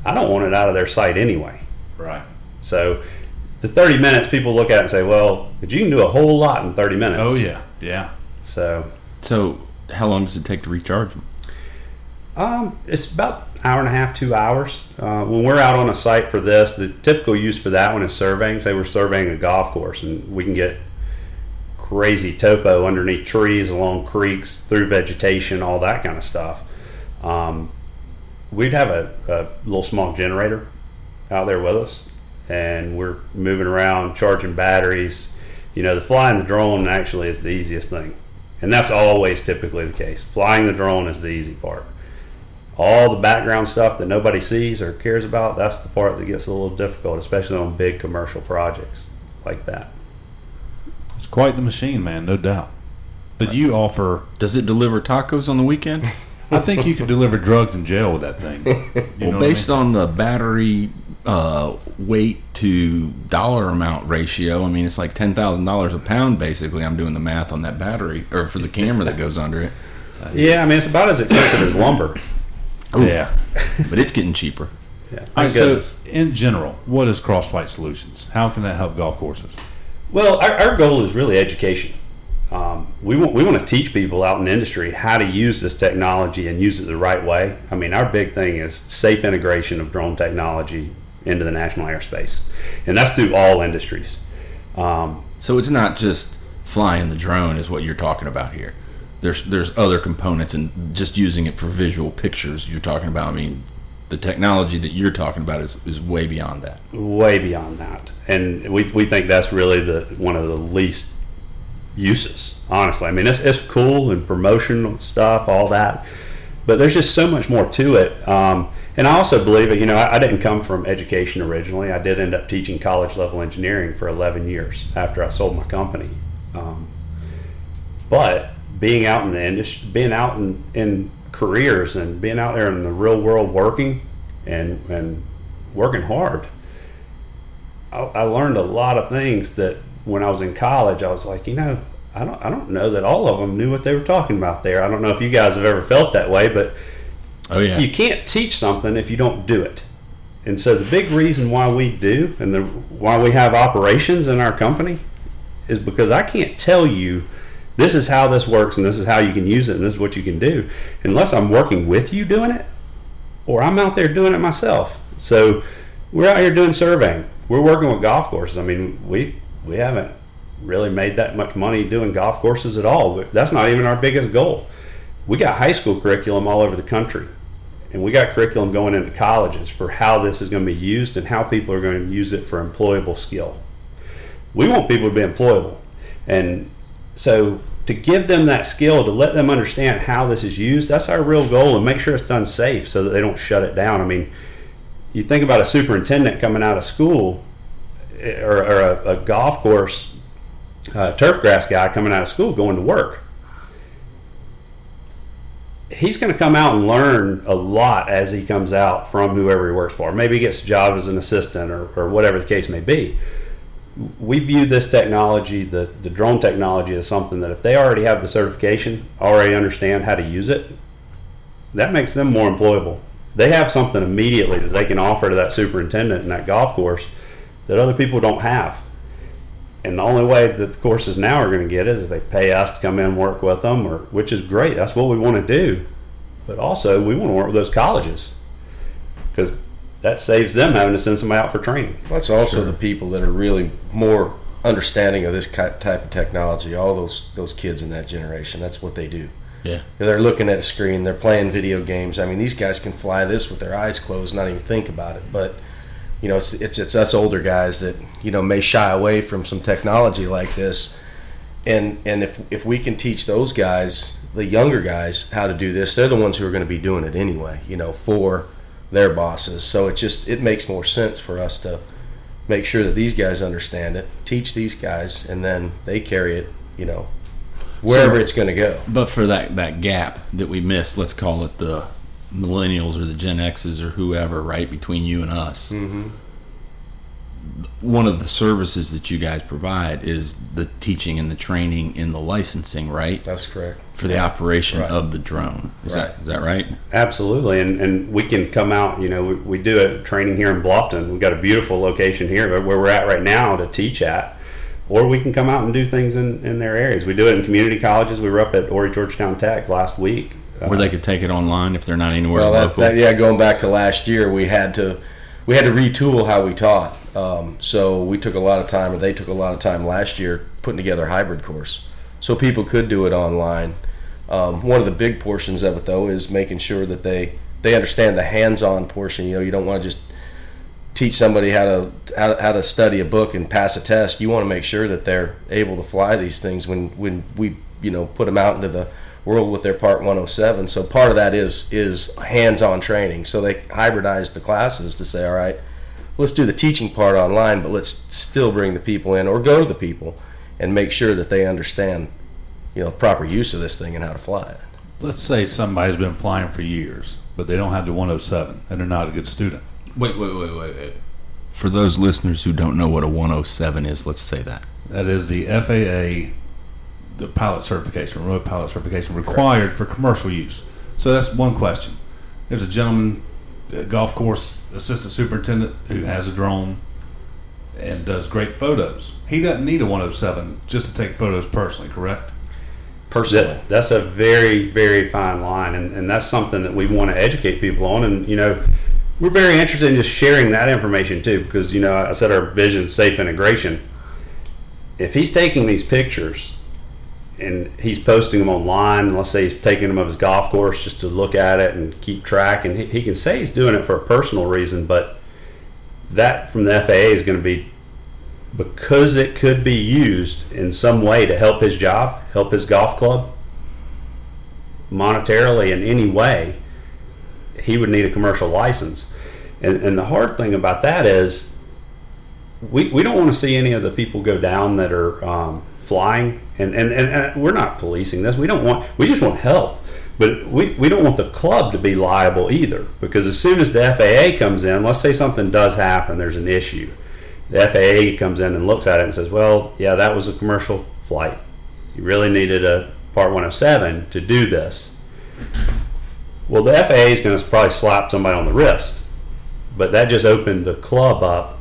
I don't want it out of their sight anyway. Right. So the 30 minutes, people look at it and say, well, but you can do a whole lot in 30 minutes. Oh yeah, yeah. So So, how long does it take to recharge them? Um, it's about hour and a half, two hours. Uh, when we're out on a site for this, the typical use for that one is surveying. Say we're surveying a golf course, and we can get crazy topo underneath trees, along creeks, through vegetation, all that kind of stuff. Um, we'd have a, a little small generator out there with us, and we're moving around, charging batteries. You know, the flying the drone actually is the easiest thing, and that's always typically the case. Flying the drone is the easy part all the background stuff that nobody sees or cares about, that's the part that gets a little difficult, especially on big commercial projects like that. It's quite the machine, man, no doubt. But you offer. Does it deliver tacos on the weekend? I think you could deliver drugs in jail with that thing. You well, know what I based mean? on the battery uh, weight to dollar amount ratio, I mean, it's like $10,000 a pound, basically. I'm doing the math on that battery, or for the camera that goes under it. Yeah, I mean, it's about as expensive as lumber. yeah. But it's getting cheaper. Yeah, All right, so in general, what is Crossflight Solutions? How can that help golf courses? Well, our, our goal is really education. Um, we want we want to teach people out in industry how to use this technology and use it the right way. I mean, our big thing is safe integration of drone technology into the national airspace, and that's through all industries. Um, So it's not just flying the drone, is what you're talking about here. There's there's other components, and just using it for visual pictures. You're talking about. I mean, the technology that you're talking about is, is way beyond that. way beyond that. And we, we think that's really the one of the least uses honestly. I mean it's, it's cool and promotional stuff all that but there's just so much more to it. Um, and i also believe it you know I, I didn't come from education originally. I did end up teaching college level engineering for 11 years after i sold my company. Um, but being out in the industry, being out in, in careers and being out there in the real world working and, and working hard, I, I learned a lot of things that when I was in college, I was like, you know, I don't, I don't know that all of them knew what they were talking about there. I don't know if you guys have ever felt that way, but Oh yeah. you can't teach something if you don't do it. And so the big reason why we do and the why we have operations in our company is because I can't tell you this is how this works and this is how you can use it and this is what you can do unless I'm working with you doing it or I'm out there doing it myself. So we're out here doing surveying. We're working with golf courses. I mean, we we haven't really made that much money doing golf courses at all. That's not even our biggest goal. We got high school curriculum all over the country and we got curriculum going into colleges for how this is going to be used and how people are going to use it for employable skill. We want people to be employable. And so to give them that skill, to let them understand how this is used, that's our real goal and make sure it's done safe so that they don't shut it down. I mean, you think about a superintendent coming out of school eh, or, or a, a golf course uh, turf grass guy coming out of school going to work he's going to come out and learn a lot as he comes out from whoever he works for. Maybe he gets a job as an assistant or, or whatever the case may be. We view this technology, the, the drone technology, as something that if they already have the certification, already understand how to use it, that makes them more employable. They have something immediately that they can offer to that superintendent and that golf course that other people don't have. And the only way that the courses now are going to get is if they pay us to come in and work with them, or which is great. That's what we want to do. But also, we want to work with those colleges because that saves them having to send somebody out for training. That's also the people that are really more understanding of this type of technology. All those those kids in that generation, that's what they do. Yeah. They're looking at a screen. They're playing video games. I mean, these guys can fly this with their eyes closed, not even think about it. But you know, it's it's it's us older guys that you know may shy away from some technology like this. And and if if we can teach those guys, the younger guys, how to do this, they're the ones who are going to be doing it anyway. You know, for their bosses. So it just it makes more sense for us to make sure that these guys understand it, teach these guys, and then they carry it. You know, wherever So- it's going to go. But for that that gap that we missed, let's call it the millennials or the Gen X's or whoever, right between you and us. Mm-hmm. One of the services that you guys provide is the teaching and the training and the licensing, right, That's correct. For the operation Right. of the drone. Is that Right. is that right? Absolutely, and and we can come out. You know, we, we do a training here in Bluffton. We've got a beautiful location here where we're at right now to teach at, or we can come out and do things in, in their areas. We do it in community colleges. We were up at Horry Georgetown Tech last week. Where they could take it online if they're not anywhere Well, that, local. that, yeah, going back to last year, we had to we had to retool how we taught. Um, so we took a lot of time, or they took a lot of time last year putting together a hybrid course, so people could do it online. Um, one of the big portions of it, though, is making sure that they they understand the hands-on portion. You know, you don't want to just teach somebody how to, how how to study a book and pass a test. You want to make sure that they're able to fly these things when when we you know put them out into the world with their Part 107. So part of that is is hands-on training. So they hybridized the classes to say, all right, let's do the teaching part online, but let's still bring the people in or go to the people and make sure that they understand you know proper use of this thing and how to fly it. Let's say somebody's been flying for years, but they don't have the 107 and they're not a good student. wait, wait, wait, wait, wait. For those listeners who don't know what a 107 is, let's say that. That is the FAA, the pilot certification, remote pilot certification required for commercial use. So that's one question. There's a gentleman, a golf course assistant superintendent, who has a drone and does great photos. He doesn't need a 107 just to take photos personally, correct? Personally, That, that's a very, very fine line, and, and that's something that we want to educate people on. And you know, we're very interested in just sharing that information too, because you know, I said our vision, is safe integration. If he's taking these pictures and he's posting them online, let's say he's taking them of his golf course just to look at it and keep track, and he, he can say he's doing it for a personal reason, but that from the FAA is going to be because it could be used in some way to help his job, help his golf club, monetarily in any way, he would need a commercial license. And, and the hard thing about that is we, we don't want to see any of the people go down that are um, flying. And, and, and, and we're not policing this. We don't want, we just want help. But we, we don't want the club to be liable either because as soon as the FAA comes in, let's say something does happen, there's an issue. The FAA comes in and looks at it and says, well, yeah, that was a commercial flight. You really needed a Part 107 to do this. Well, the FAA is going to probably slap somebody on the wrist, but that just opened the club up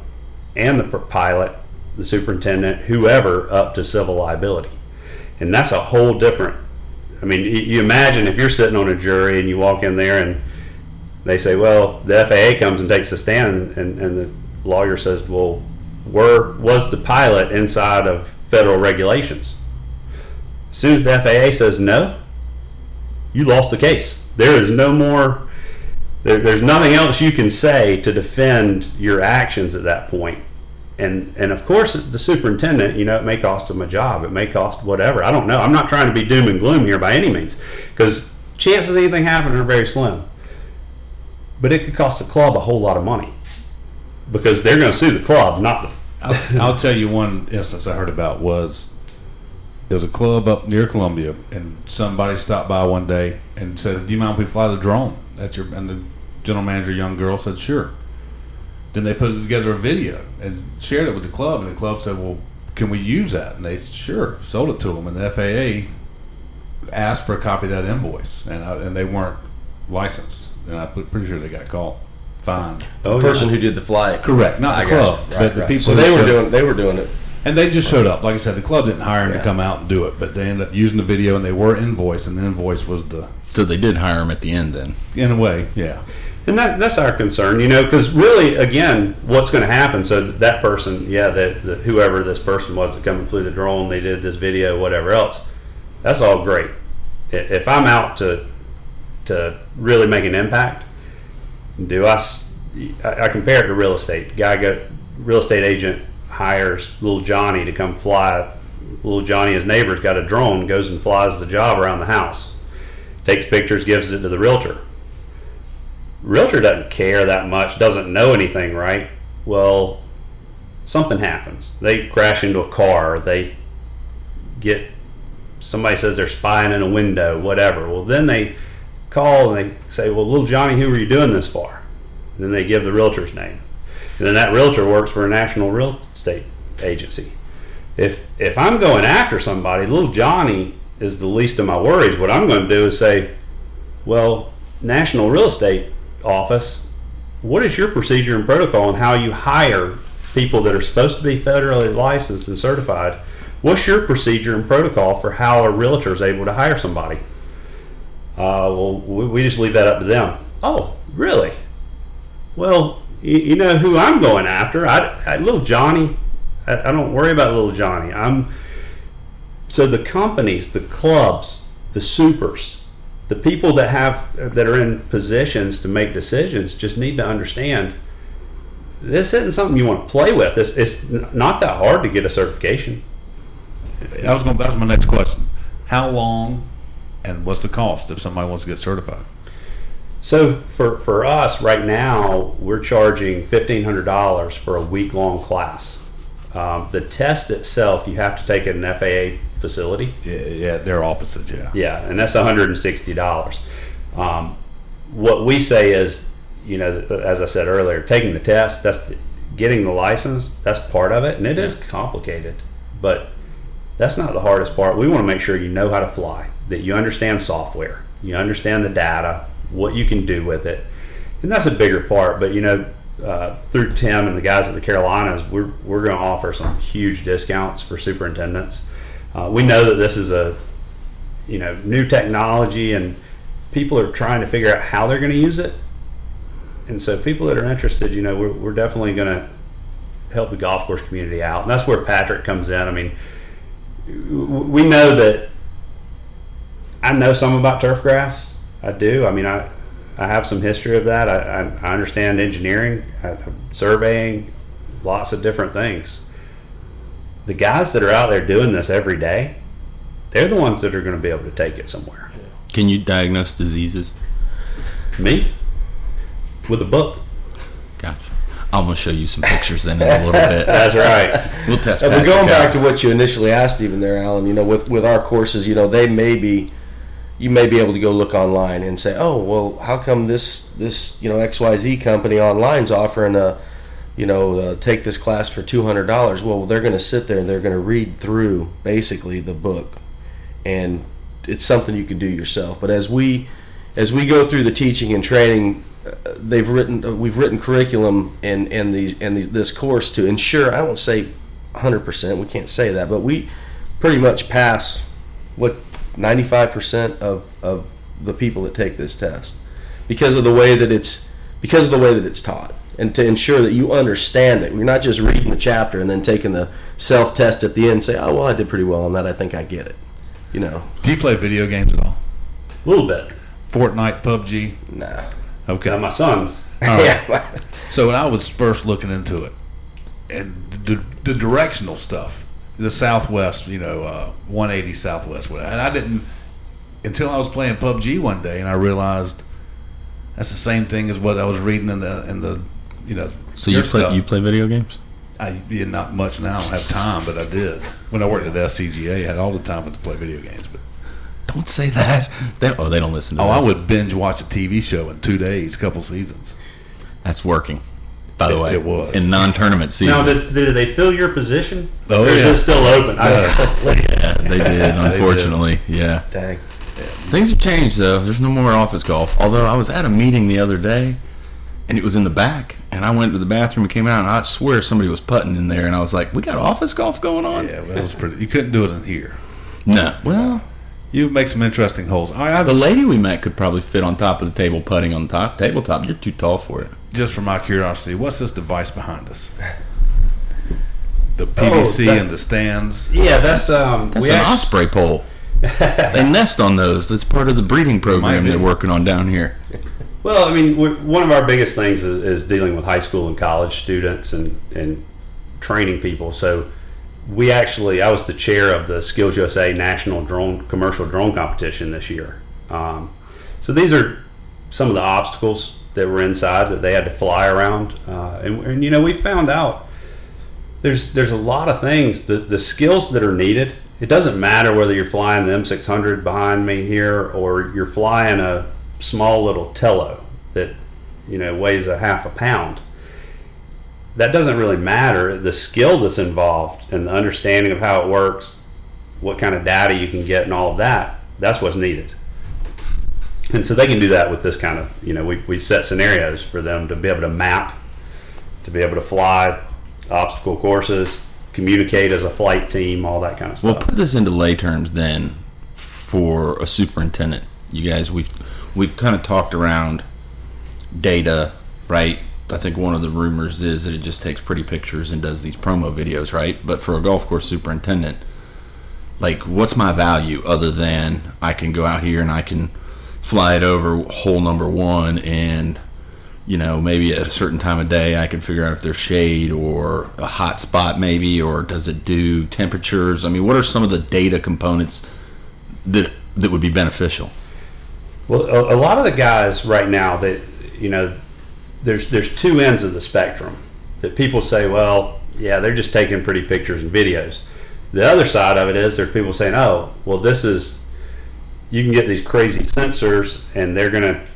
and the pilot, the superintendent, whoever, up to civil liability. And that's a whole different. I mean, you, imagine if you're sitting on a jury and you walk in there and they say, well, the FAA comes and takes the stand, and, and the lawyer says, well, were was the pilot inside of federal regulations? As soon as the FAA says no, you lost the case. There is no more. There, there's nothing else you can say to defend your actions at that point. And and of course, the superintendent, you know, it may cost him a job. It may cost whatever. I don't know. I'm not trying to be doom and gloom here by any means, because chances of anything happening are very slim. But it could cost the club a whole lot of money because they're going to sue the club, not the I'll, I'll tell you one instance I heard about was There was a club up near Columbia, and somebody stopped by one day and said, "Do you mind if we fly the drone?" That's your and the general manager, young girl, said, "Sure." Then they put together a video and shared it with the club, and the club said, "Well, can we use that?" And they said, sure sold it to them, and the FAA asked for a copy of that invoice, and I, and they weren't licensed, and I'm pretty sure they got caught, fined. Oh, the person yeah. who did the flight. Correct, not I the club, Right, but the right. people So they were showed- doing. They were doing it. And they just showed up. Like I said, the club didn't hire him Yeah. to come out and do it, but they ended up using the video, and they were invoiced, and the invoice was the So they did hire him at the end then. in a way, yeah. And that, that's our concern, you know, because really, again, what's going to happen? So that person, yeah, that, whoever this person was that come and flew the drone, they did this video, whatever else. That's all great. If I'm out to to really make an impact, do I? I compare it to real estate. Guy go, real estate agent hires little Johnny to come fly. Little Johnny, his neighbor's got a drone, goes and flies the job around the house, takes pictures, gives it to the realtor realtor doesn't care that much, doesn't know anything, right? Well, something happens. They crash into a car, they get somebody says they're spying in a window, whatever. Well, then they call and they say, "Well, little Johnny, who are you doing this for?" And then they give the realtor's name, and then that realtor works for a national real estate agency. If if I'm going after somebody, little Johnny is the least of my worries. What I'm going to do is say, well, National Real Estate Office, what is your procedure and protocol on how you hire people that are supposed to be federally licensed and certified? What's your procedure and protocol for how a realtor is able to hire somebody? Uh, well, we, just leave that up to them. Oh, really? Well, you, you know who I'm going after? I, I little Johnny. I, I don't worry about little Johnny. I'm so the companies, the clubs, the supers, the people that have that are in positions to make decisions just need to understand this isn't something you want to play with. This it's not that hard to get a certification. I was going. That was my next question. How long, and what's the cost if somebody wants to get certified? So for for us right now, we're charging fifteen hundred dollars for a week long class. Um, the test itself, you have to take an FAA facility. Yeah, yeah, their offices. Yeah. Yeah, and that's one hundred and sixty dollars. Um, what we say is, you know, as I said earlier, taking the test, that's the, getting the license. That's part of it, and it is complicated, but that's not the hardest part. We want to make sure you know how to fly, that you understand software, you understand the data, what you can do with it, and that's a bigger part. But you know, uh, through Tim and the guys at the Carolinas, we're we're going to offer some huge discounts for superintendents. Uh, we know that this is a you know new technology and people are trying to figure out how they're going to use it. And so people that are interested you know we're, we're definitely going to help the golf course community out. And that's where patrick comes in. I mean we know that i know some about turf grass. I do. I mean i i have some history of that. I, I, I understand engineering I, surveying lots of different things the guys that are out there doing this every day they're the ones that are going to be able to take it somewhere Can you diagnose diseases? me with a book. Gotcha. I'm gonna show you some pictures then in a little bit. That's right. We'll test. But going back to what you initially asked, even there, Alan, you know, with with our courses, you know, they may be, you may be able to go look online and say, oh, well, how come this this you know X Y Z company online's offering a, you know, uh, take this class for two hundred dollars? Well, they're going to sit there and they're going to read through basically the book, and it's something you can do yourself. But as we as we go through the teaching and training, uh, they've written uh, we've written curriculum and and the and the, this course to ensure I won't say 100% we can't say that but we pretty much pass what 95% of of the people that take this test because of the way that it's because of the way that it's taught and to ensure that you understand it we're not just reading the chapter and then taking the self test at the end and say oh well I did pretty well on that I think I get it you know Do you play video games at all? A little bit. Fortnite, PUBG. nah Okay. Now, my sons, yeah So when I was first looking into it, and the, the directional stuff, the Southwest, you know, uh, 180 Southwest, whatever, and I didn't until I was playing PUBG one day, and I realized that's the same thing as what I was reading in the in the, you know. So you play stuff. you play video games? I yeah, not much now. I don't have time, but I did when I worked at SCGA. I had all the time to play video games. But Don't say that. They, oh, they don't listen to oh, I would binge watch a TV show in two days, couple seasons. That's working. By the It- way, it was. in non-tournament season. Now, did, did they fill your position? Oh, or is yeah. it still open? I, yeah, they did. Unfortunately, yeah. Dang. Things have changed though. There's no more office golf. Although I was at a meeting the other day, and it was in the back, and I went to the bathroom and came out, and I swear somebody was putting in there, and I was like, "We got office golf going on?" Yeah, well, that was pretty. You couldn't do it in here. No. Well, You make some interesting holes. All right, I, the lady we met could probably fit on top of the table putting on top tabletop. You're too tall for it. just for my curiosity, what's this device behind us? The PVC that- and the stands. yeah, that's um. That's we an actu- osprey pole. they nest on those. That's part of the breeding program they're working on down here. Well, I mean, one of our biggest things is, is dealing with high school and college students and, and training people. So we actually, I was the chair of the Skills USA National Drone Commercial Drone Competition this year. Um, so these are some of the obstacles that were inside that they had to fly around, uh, and, and you know we found out there's there's a lot of things the the skills that are needed. It doesn't matter whether you're flying the M600 behind me here or you're flying a small little Tello that you know weighs a half a pound. That doesn't really matter. The skill that's involved and the understanding of how it works, what kind of data you can get, and all of that, that's what's needed. And so they can do that with this kind of, you know, we, we set scenarios for them to be able to map, to be able to fly obstacle courses, communicate as a flight team, all that kind of stuff. Well, put this into lay terms then for a superintendent. You guys, we've we've kind of talked around data, right? I think one of the rumors is that it just takes pretty pictures and does these promo videos, right? But for a golf course superintendent, like, what's my value other than I can go out here and I can fly it over hole number one and you know, maybe at a certain time of day, I can figure out if there's shade or a hot spot, maybe, or does it do temperatures? I mean, what are some of the data components that that would be beneficial? Well, a, a lot of the guys right now that you know, there's there's two ends of the spectrum that people say, well, yeah, they're just taking pretty pictures and videos. The other side of it is there's people saying, oh, well, this is you can get these crazy sensors and they're gonna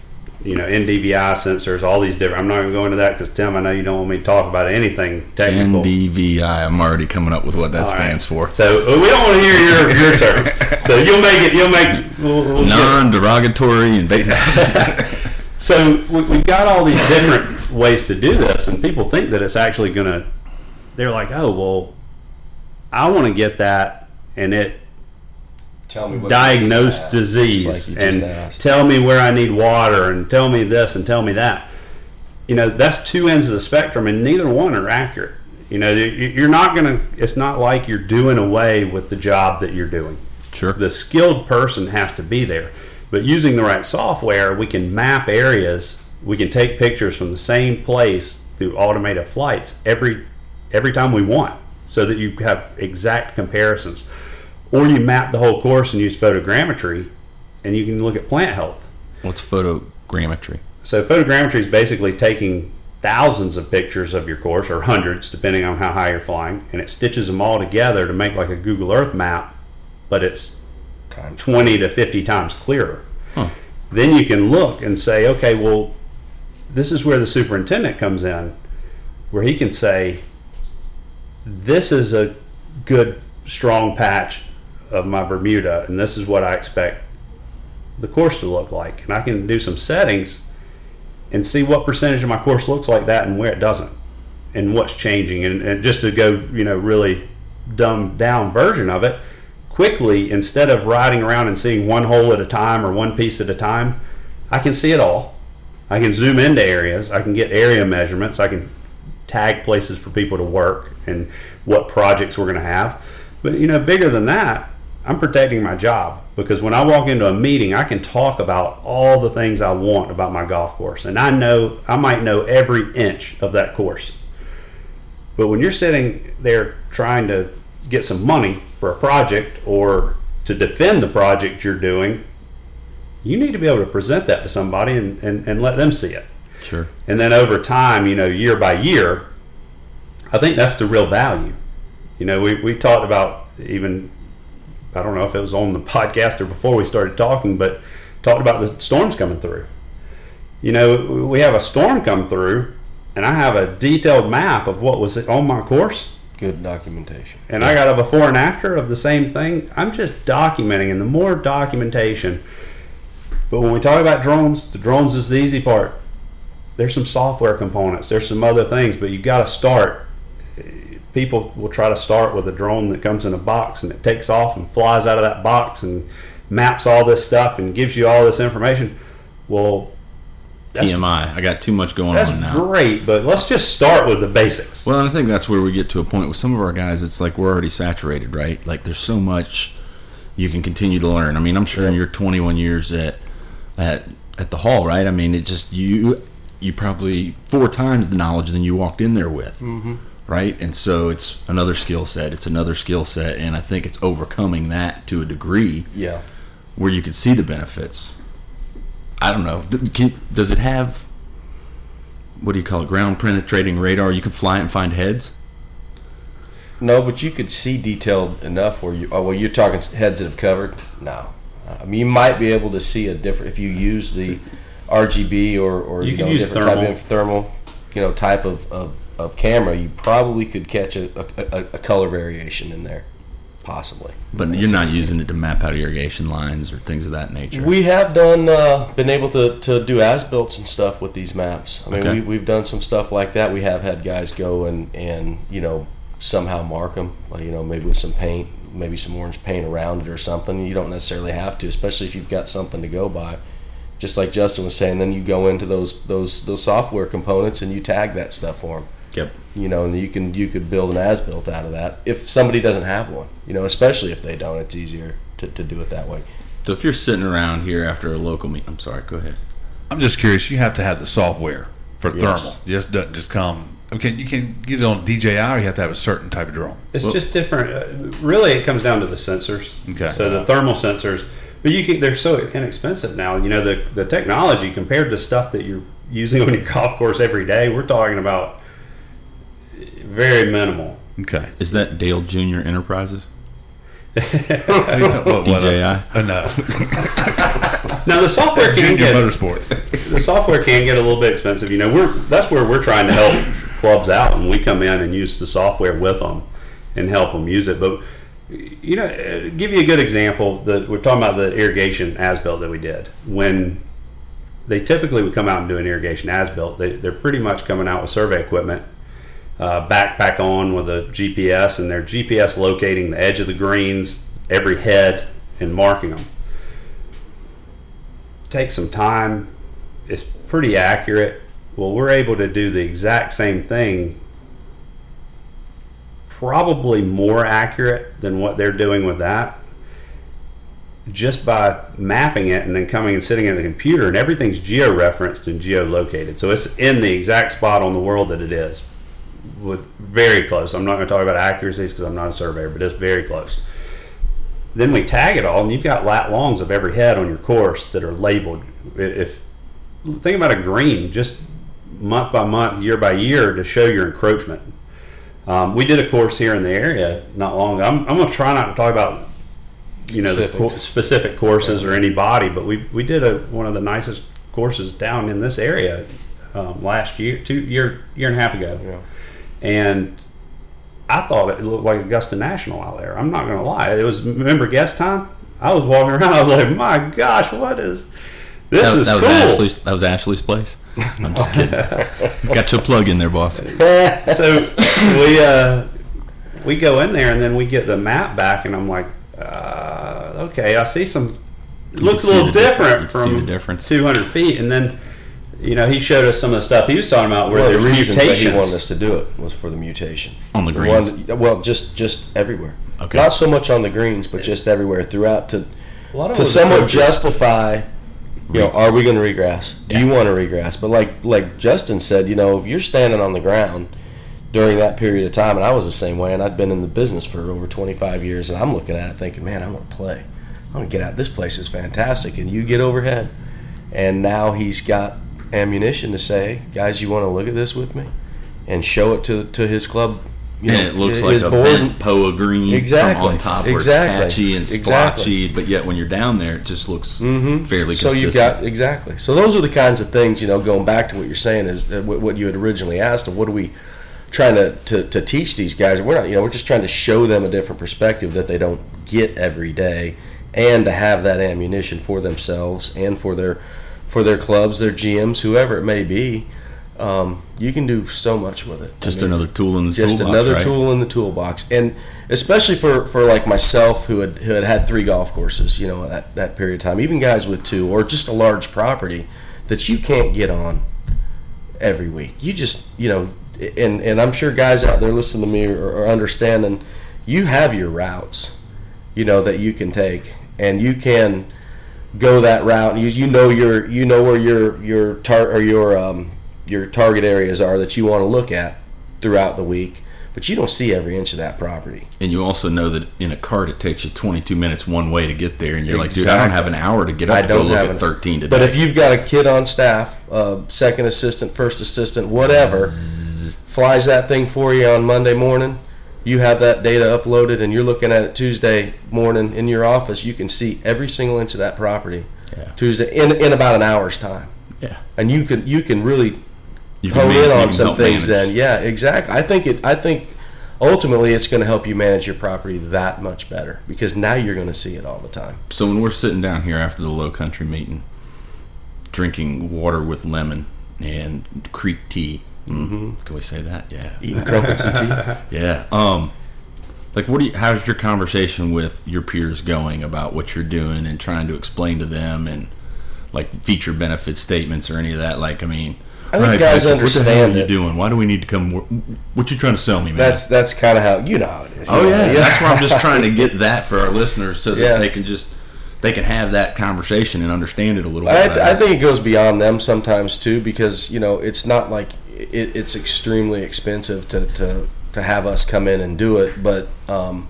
you know NDVI sensors, all these different. I'm not going to go into that because Tim, I know you don't want me to talk about anything technical. NDVI. I'm already coming up with what that All right. stands for. So uh, we don't want to hear your your term. So you'll make it. You'll make. We'll, we'll Non-derogatory and. So we, we've got all these different ways to do this, and people think that it's actually going to. They're like, oh well, I want to get that, and it Tell me what diagnose disease like and asked. tell me where I need water and tell me this and tell me that. You know, that's two ends of the spectrum, and neither one are accurate. You know, you- you're not going to. It's not like you're doing away with the job that you're doing. Sure. The skilled person has to be there, but using the right software, we can map areas. We can take pictures from the same place through automated flights every every time we want, so that you have exact comparisons or you map the whole course and use photogrammetry and you can look at plant health. What's photogrammetry? So photogrammetry is basically taking thousands of pictures of your course or hundreds depending on how high you're flying and it stitches them all together to make like a Google Earth map but it's Time. 20 to 50 times clearer. Then you can look and say, okay, well, this is where the superintendent comes in, where he can say, this is a good, strong patch of my Bermuda, and this is what I expect the course to look like. And I can do some settings and see what percentage of my course looks like that and where it doesn't, and what's changing. And, and just to go, you know, really dumbed down version of it, quickly instead of riding around and seeing one hole at a time or one piece at a time, I can see it all. I can zoom into areas. I can get area measurements. I can tag places for people to work and what projects we're going to have. But you know, bigger than that, I'm protecting my job because when I walk into a meeting, I can talk about all the things I want about my golf course, and I know I might know every inch of that course. But when you're sitting there trying to get some money for a project or to defend the project you're doing, you need to be able to present that to somebody and, and, and let them see it. Sure. And then over time, you know, year by year, I think that's the real value. You know, we, we talked about even, I don't know if it was on the podcast or before we started talking, but talked about the storms coming through. You know, we have a storm come through, and I have a detailed map of what was on my course, Good documentation. and I got a before and after of the same thing. I'm just documenting, and the more documentation. But when we talk about drones, the drones is the easy part. There's some software components. There's some other things, but you've got to start. People will try to start with a drone that comes in a box and it takes off and flies out of that box and maps all this stuff and gives you all this information. Well, That's- TMI. I got too much going on now. great, but let's just start with the basics. Well, and I think that's where we get to a point with some of our guys. It's like we're already saturated, right? Like there's so much you can continue to learn. I mean, I'm sure in your 21 years at at at the hall, right? I mean, it just you you probably four times the knowledge than you walked in there with, mm-hmm. Right? And so it's another skill set. It's another skill set, and I think it's overcoming that to a degree Yeah. where you can see the benefits. I don't know. Can, does it have what do you call it? Ground penetrating radar. You can fly it and find heads. No, but you could see detailed enough where you. Oh, well, you're talking heads that have covered. No, I mean you might be able to see a different if you use the RGB or or You you, can know use different thermal. type of thermal, you know, type of, of, of camera. You probably could catch a, a, a, color variation in there, possibly. But you're not using it to map out irrigation lines or things of that nature. We have done uh, been able to, to do as built and stuff with these maps. I mean, Okay. we, we've done some stuff like that. We have had guys go and and you know somehow mark them, like, you know, maybe with some paint, maybe some orange paint around it or something. You don't necessarily have to, especially if you've got something to go by. Just like Justin was saying, then you go into those those those software components and you tag that stuff for them yep. you know, and you can you could build an as built out of that if somebody doesn't have one. You know, especially if they don't, it's easier to, to do it that way. So if you're sitting around here after a local meet, I'm sorry. Go ahead. I'm just curious. You have to have the software for Yes. thermal. It just doesn't just come. Okay, you can get it on DJI, or you have to have a certain type of drone. It's just different. Uh, really, it comes down to the sensors. Okay. So the thermal sensors, but you can. They're so inexpensive now. You know the the technology compared to stuff that you're using on your golf course every day. We're talking about very minimal. Okay. Is that Dale Junior Enterprises? what, what, DJI? Uh, no. Now the software can Junior get Motorsports. the software can get a little bit expensive. You know, we're that's where we're trying to help clubs out, and we come in and use the software with them and help them use it. But you know, uh, give you a good example. That we're talking about the irrigation as built that we did when they typically would come out and do an irrigation as built. They, they're pretty much coming out with survey equipment. Uh, backpack on with a GPS, and they're GPS locating the edge of the greens, every head, and marking them takes some time. It's pretty accurate. Well, we're able to do the exact same thing, probably more accurate than what they're doing with that, just by mapping it and then coming and sitting in the computer, and everything's geo-referenced and geolocated. So it's in the exact spot on the world that it is, with very close. I'm not going to talk about accuracies because I'm not a surveyor, but it's very close then we tag it all, and you've got lat longs of every head on your course that are labeled. If think about a green, just month by month, year by year, to show your encroachment. Um, we did a course here in the area not long. ago. I'm, I'm going to try not to talk about you know the co- specific courses or anybody, but we we did a one of the nicest courses down in this area um, last year, two year year and a half ago, Yeah. And I thought it looked like Augusta National out there. I'm not going to lie. It was remember guest time. I was walking around. I was like, my gosh, what is this? that, is that was cool. Ashley's. That was Ashley's place. I'm just kidding. Got your plug in there, boss. so we uh, we go in there and then we get the map back, and I'm like, uh, okay, I see some. It looks a little different You can see from the difference. 200 feet, and then you know he showed us some of the stuff he was talking about where One of the there's reasons that he wanted us to do it was for the mutation On the one- greens? well, just just everywhere. Okay. Not so much on the greens, but just everywhere throughout to A to it somewhat justify. You know, are we going to regrass? Do you want to regrass? But like like Justin said, you know, if you're standing on the ground during that period of time, and I was the same way, and I'd been in the business for over 25 years, and I'm looking at it thinking, man, I want to play. I want to get out. This place is fantastic, and you get overhead. And now he's got ammunition to say, guys, you want to look at this with me? and show it to to his club. You and know, it looks his like a bent poa green Exactly. on top where Exactly. it's patchy and Exactly. splotchy, but yet when you're down there, it just looks fairly so consistent. you've got exactly. So those are the kinds of things you know. Going back to what you're saying is uh, what what you had originally asked of what are we trying to, to, to teach these guys? We're not you know we're just trying to show them a different perspective that they don't get every day, and to have that ammunition for themselves and for their for their clubs, their GMs, whoever it may be. Um, you can do so much with it. I just mean, another tool in the just toolbox, another right? tool in the toolbox and especially for, for like myself who had, who had had three golf courses you know at that period of time even guys with two or just a large property that you can't get on every week you just you know and and i'm sure guys out there listening to me are, are understanding you have your routes you know that you can take and you can go that route. You, you know your you know where your your tar or your um, your target areas are that you want to look at throughout the week but you don't see every inch of that property. And you also know that in a cart it takes you 22 minutes one way to get there, and you're like, dude, I don't have an hour to get I up to go look have at an- 13 today. But if you've got a kid on staff, uh, second assistant, first assistant, whatever, flies that thing for you on Monday morning, you have that data uploaded, and you're looking at it Tuesday morning in your office. You can see every single inch of that property Yeah. Tuesday in, in about an hour's time, yeah, and you can you can really you hone in on some things. manage. Then, yeah, exactly. I think it. I think ultimately it's going to help you manage your property that much better because now you're going to see it all the time. So when we're sitting down here after the low country meeting, drinking water with lemon and creek tea. Mm, Can we say that? Yeah. Eating crumpets and tea. Yeah. Um, like, what do you? How's your conversation with your peers going about what you're doing and trying to explain to them and like feature benefit statements or any of that? Like, I mean, I think right, guys Patrick, What the hell are you doing? Why do we need to come? What you trying to sell me, man? That's that's kind of how you know how it is. oh know, yeah. That's why I'm just trying to get that for our listeners so that Yeah. they can just they can have that conversation and understand it a little bit. I, I think it goes beyond them sometimes too, because you know it's not like it, it's extremely expensive to, to to have us come in and do it, but um,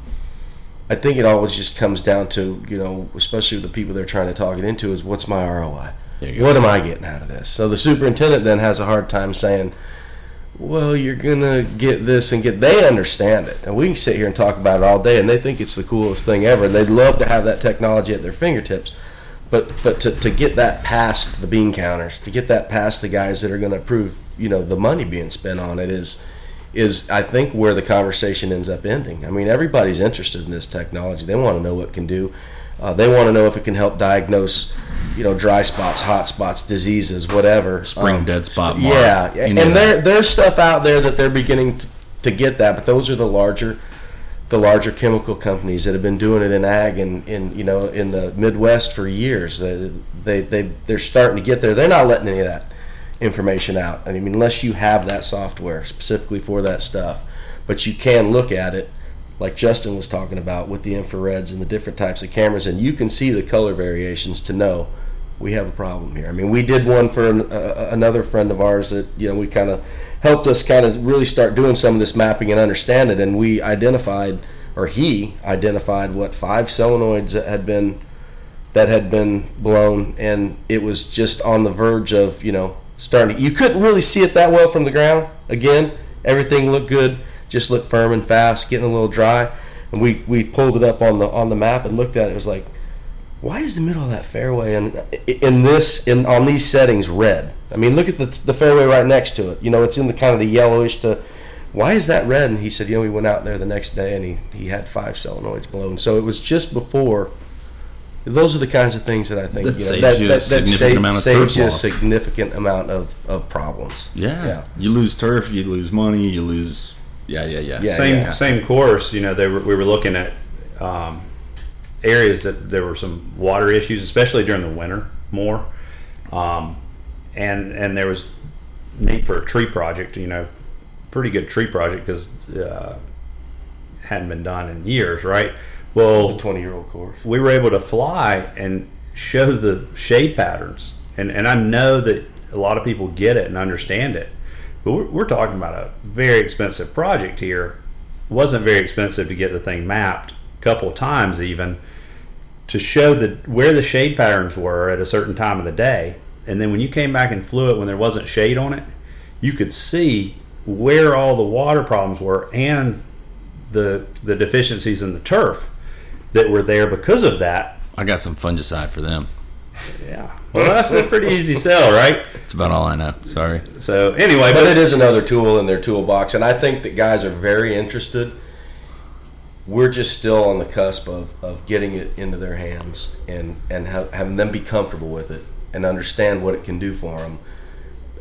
I think it always just comes down to you know, especially with the people they're trying to talk it into, is what's my ROI? There you go. What am I getting out of this? So the superintendent then has a hard time saying, well, you're gonna get this and get. They understand it, and we can sit here and talk about it all day, and they think it's the coolest thing ever. and They'd love to have that technology at their fingertips, but but to, to get that past the bean counters, to get that past the guys that are going to approve, you know, the money being spent on it is is I think where the conversation ends up ending. I mean, everybody's interested in this technology. They want to know what it can do. Uh, they want to know if it can help diagnose, you know, dry spots, hot spots, diseases, whatever. Spring Um, dead spot mark, Yeah, and that. there there's stuff out there that they're beginning to, to get that, but those are the larger the larger chemical companies that have been doing it in ag and in you know in the Midwest for years. They they they they're starting to get there. They're not letting any of that information out. I mean, unless you have that software specifically for that stuff, but you can look at it. Like Justin was talking about with the infrareds and the different types of cameras, and you can see the color variations to know we have a problem here. I mean, we did one for an, uh, another friend of ours that you know we kind of helped us kind of really start doing some of this mapping and understand it, and we identified, or he identified, what five solenoids that had been that had been blown, and it was just on the verge of you know starting. You couldn't really see it that well from the ground. Again, everything looked good, just looked firm and fast, getting a little dry, and we we pulled it up on the on the map and looked at it. It was like why is the middle of that fairway and in this in on these settings red? I mean, look at the the fairway right next to it. You know, it's in the kind of the yellowish to. Why is that red? And he said, you know, we went out there the next day and he he had five solenoids blown. So it was just before. Those are the kinds of things that I think That you know, saves that, you a that, that significant sa- amount of saves turf you a significant amount of, of problems. yeah. Yeah. You lose turf, you lose money, you lose. Yeah, yeah, yeah. Yeah, same yeah. same course. You know, they were, we were looking at um, areas that there were some water issues, especially during the winter more, um, and and there was need for a tree project. You know, pretty good tree project because uh, hadn't been done in years, right? Well, A twenty year old course. we were able to fly and show the shade patterns. And, and I know that a lot of people get it and understand it. But we're, we're talking about a very expensive project here. It wasn't very expensive to get the thing mapped a couple of times even to show the where the shade patterns were at a certain time of the day. And then when you came back and flew it when there wasn't shade on it, you could see where all the water problems were and the the deficiencies in the turf that were there because of that. I got some fungicide for them. Yeah. Well, that's a pretty easy sell, right? That's about all I know. Sorry. So anyway, But but it is another tool in their toolbox, and I think that guys are very interested. We're just still on the cusp of, of getting it into their hands and and ha- having them be comfortable with it and understand what it can do for them.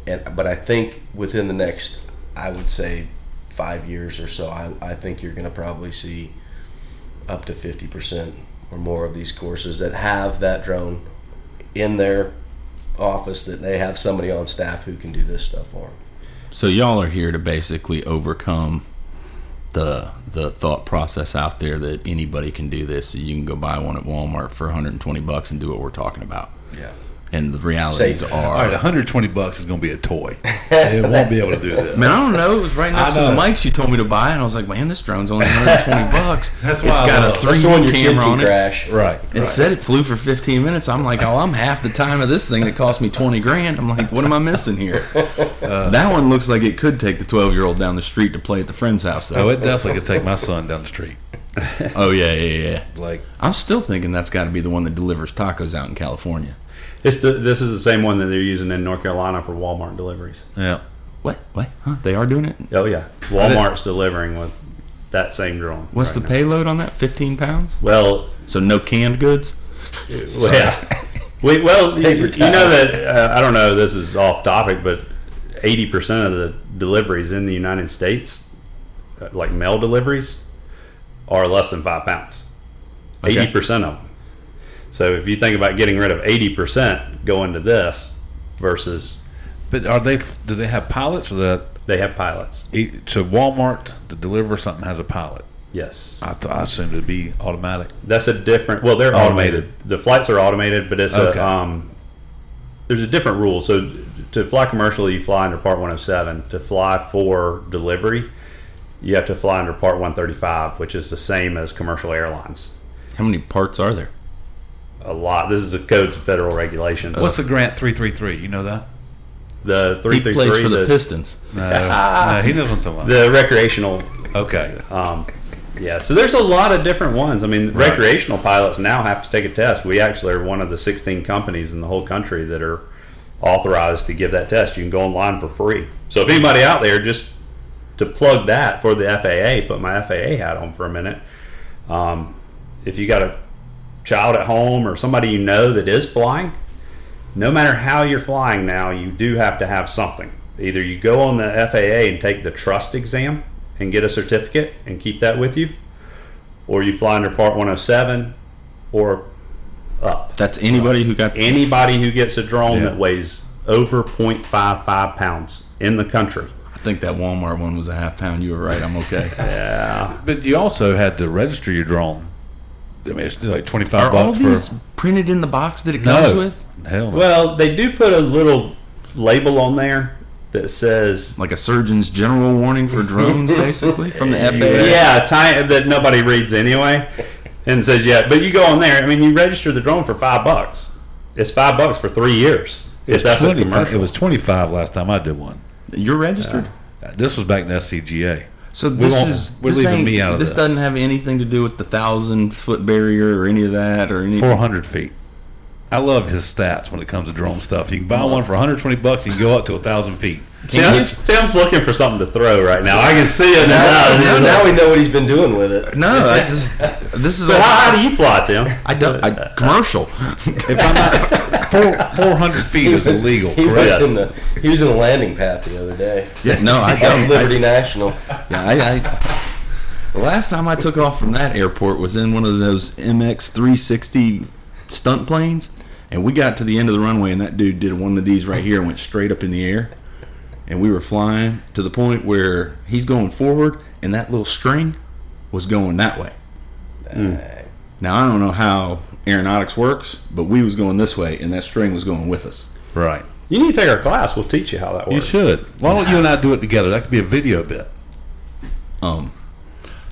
And but I think within the next, I would say, five years or so, I, I think you're going to probably see up to fifty percent or more of these courses that have that drone in their office that they have somebody on staff who can do this stuff for them. So y'all are here to basically overcome the the thought process out there that anybody can do this. You can go buy one at Walmart for 120 bucks and do what we're talking about. Yeah. And the realities Safe. are, All right, 120 bucks is going to be a toy. it won't be able to do this. Man, I don't know. It was right next to the know. mics you told me to buy, and I was like, man, this drone's only 120 bucks. That's it's why I got a love it. That's the one your 3D kid camera can on it. crash. Right. It said it flew for 15 minutes. I'm like, oh, I'm half the time of this thing that cost me 20 grand. I'm like, what am I missing here? Uh, that one looks like it could take the 12 year old down the street to play at the friend's house. Oh, it definitely could take my son down the street. Oh, yeah, yeah, yeah. Like, I'm still thinking that's got to be the one that delivers tacos out in California. It's the, this is the same one that they're using in North Carolina for Walmart deliveries. yeah. What? What? Huh? They are doing it? Oh yeah, Walmart's delivering with that same drone. What's right the now. payload on that? 15 pounds? Well, So no canned goods? well, yeah. We, well, you, you know that uh, I don't know. This is off topic, but eighty percent of the deliveries in the United States, uh, like mail deliveries, are less than five pounds. Okay. Eighty percent of them. So if you think about getting rid of eighty percent going to this versus But are they? Do they have pilots or that? they have pilots. So Walmart to deliver something has a pilot. Yes. I thought I assumed it'd be automatic. That's a different. Well, they're automated. Automated. The flights are automated, but it's Okay. a um. There's a different rule. So to fly commercially, you fly under Part 107. To fly for delivery, you have to fly under Part 135, which is the same as commercial airlines. How many parts are there? A lot. This is the codes of federal regulations. What's the Grant three three three? You know that? the He plays 333? for the, the, Pistons. No, no, he knows what I'm talking about. the recreational Okay. Um, yeah, so there's a lot of different ones. I mean, recreational pilots now have to take a test. We actually are one of the 16 companies in the whole country that are authorized to give that test. You can go online for free. So if anybody out there, just to plug that for the FAA, put my FAA hat on for a minute. Um, if you got a child at home or somebody you know that is flying, no matter how you're flying now, you do have to have something. Either you go on the FAA and take the trust exam and get a certificate and keep that with you, or you fly under Part 107 or up. That's anybody who got Anybody who gets a drone Yeah. that weighs over 0.55 pounds in the country. I think that Walmart one was a half pound. You were right. I'm okay. Yeah. But you also had to register your drone. I mean, it's like twenty five. Are five all bucks these for printed in the box that it comes no. with? Hell no. Well, they do put a little label on there that says Like a surgeon's general warning for drones, basically, from the FAA? Yeah, time that nobody reads anyway, and says yeah. But you go on there. I mean, you register the drone for five bucks. It's five bucks for three years. If that's a commercial, it was twenty five last time I did one. You're registered? Uh, this was back in SCGA. So this won't- is we're this leaving me out of this this. doesn't have anything to do with the thousand foot barrier or any of that or any. Four hundred feet. I love his stats when it comes to drone stuff. You can buy one for 120 bucks. You can go up to a thousand feet. Tim, Tim's looking for something to throw right now. I can see it Now, now. now, now we know what he's been doing with it. No, I just this is So all, how, how do you fly, Tim? I don't I, commercial. If I'm not four, 400 feet is illegal, He was, in the, he was in the landing path the other day. yeah, no, I At don't. Liberty I, National. yeah, I, I, the last time I took off from that airport was in one of those MX 360 stunt planes, and we got to the end of the runway, and that dude did one of these right here and went straight up in the air, and we were flying to the point where he's going forward, and that little string was going that way. Now I don't know how aeronautics works, but we was going this way, and that string was going with us. Right. You need to take our class. We'll teach you how that works. You should. Why don't you and I do it together? That could be a video bit. Um,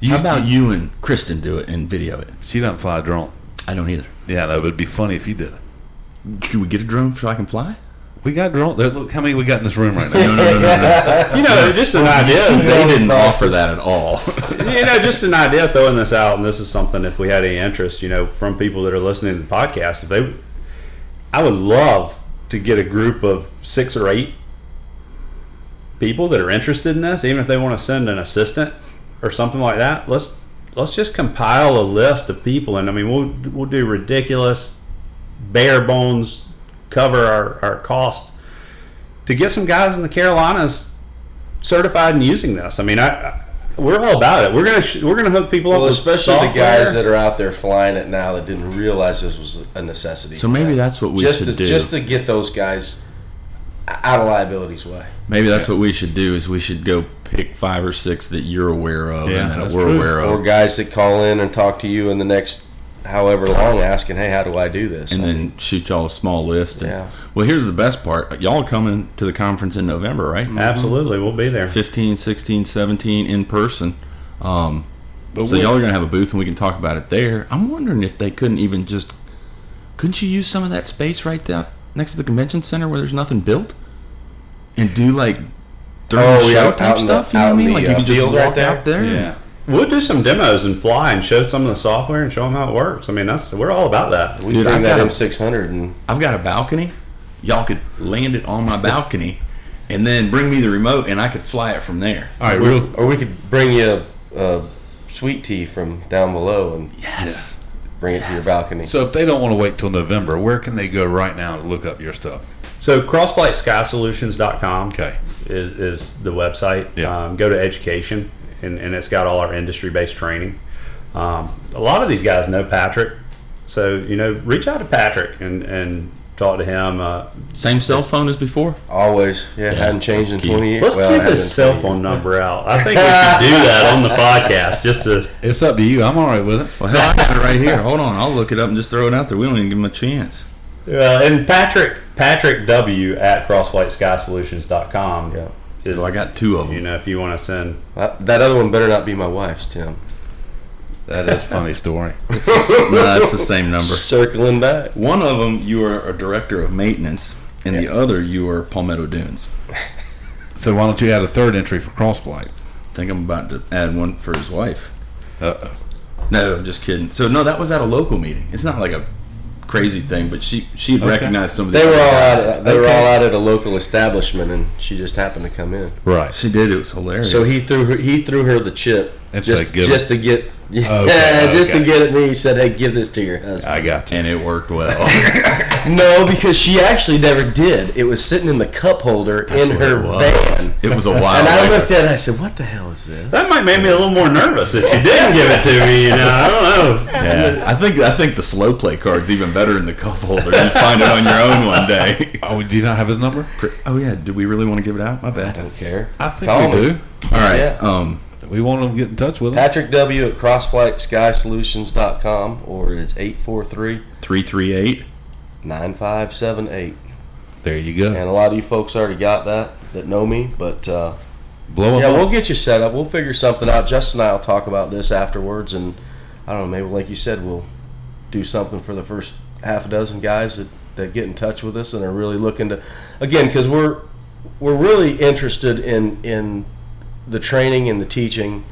You, how about you and Kristen do it and video it? She doesn't fly a drone. I don't either. Yeah, no, but it'd be funny if you did it. Should we get a drone so I can fly? We got drone. Look how many we got in this room right now. No, no, no, no, no. You know, just an idea. they didn't offer that at all. you know, just an idea throwing this out, and this is something if we had any interest, you know, from people that are listening to the podcast, if they, I would love to get a group of six or eight people that are interested in this, even if they want to send an assistant or something like that. Let's let's just compile a list of people, and I mean, we'll we'll do ridiculous, bare bones, cover our our cost to get some guys in the Carolinas certified in using this. I mean, I, I we're all about it. We're gonna sh- we're gonna hook people Well, up, with especially the guys that are out there flying it now that didn't realize this was a necessity. So maybe them. that's what we just should to, do. Just to get those guys out of liability's way. Maybe that's what we should do. Is we should go pick five or six that you're aware of Yeah, and that we're true. aware of, Or guys that call in and talk to you in the next however long asking, hey, how do I do this? and I then mean, shoot y'all a small list. And, Yeah. Well, here's the best part. Y'all are coming to the conference in November, right? Absolutely, we'll be there. 15, 16, 17 in person. Um, But so y'all are going to have a booth and we can talk about it there. I'm wondering if they couldn't even just couldn't you use some of that space right there next to the convention center where there's nothing built and do like during Oh, the yeah, show out type in the- stuff? you know what I mean? the, Like you uh, can just walk right out there. Yeah. We'll do some demos and fly and show some of the software and show them how it works. I mean, that's we're all about that. we Dude, bring I've that got a- M600 and I've got a balcony. Y'all could land it on my balcony and then bring me the remote and I could fly it from there. All right, real. or we could bring you a, a sweet tea from down below and Yes. bring it to your balcony. So if they don't want to wait till November, where can they go right now to look up your stuff? So crossflightsky.solutions.com Okay. is, is the website. Yeah. Um, go to education, and, and it's got all our industry based training. Um, a lot of these guys know Patrick. So, you know, reach out to Patrick and, and talk to him. Uh, Same cell phone as before? Always, yeah, hadn't changed in 20 years. let's Well, keep his cell phone number out. I think we should do that on the podcast just to. It's up to you. I'm all right with it. Well, hell, I got it right here. Hold on. I'll look it up and just throw it out there. We don't even give him a chance. Uh, and Patrick, Patrick W at crossflightsky.solutions.com. Yeah. Is, I got two of them. you know, if you want to send That, that other one better not be my wife's, Tim. That is a funny story. It's the, no, it's the same number. Circling back. One of them, you are a director of maintenance, and the other, you are Palmetto Dunes. So why don't you add a third entry for Crossflight? I think I'm about to add one for his wife. Uh oh. No, I'm just kidding. So no, that was at a local meeting. It's not like a crazy thing, but she she Okay. recognized some of the They were other all out. guys. At, they were all out at a local establishment, and she just happened to come in. Right. She did. It was hilarious. So he threw her. He threw her the chip And just, said, "Give just to get. Yeah, Okay, just to get at me. He said, "Hey, give this to your husband." I got you. and it worked well. No, because she actually never did. It was sitting in the cup holder That's in her it was. van. It was a while. And I later. looked at it. and I said, "What the hell is this?" That might make me a little more nervous if you didn't give it to me. You know, I don't know. Yeah, I think I think the slow play card's even better in the cup holder. You find it on your own one day. Oh, do you not have his number? Oh yeah, do we really want to give it out? My bad. I don't care. I think Call we me. do. All right. Yeah. Um, We want them to get in touch with him. Patrick W at crossflightsskysolutions.com or it's 843 three three eight. 9578. There you go. And a lot of you folks already got that that know me, but uh, Blow yeah, up. we'll get you set up. We'll figure something out. Justin and I will talk about this afterwards, and I don't know, maybe like you said, we'll do something for the first half a dozen guys that, that get in touch with us and are really looking to, again, because we're we're really interested in in the training and the teaching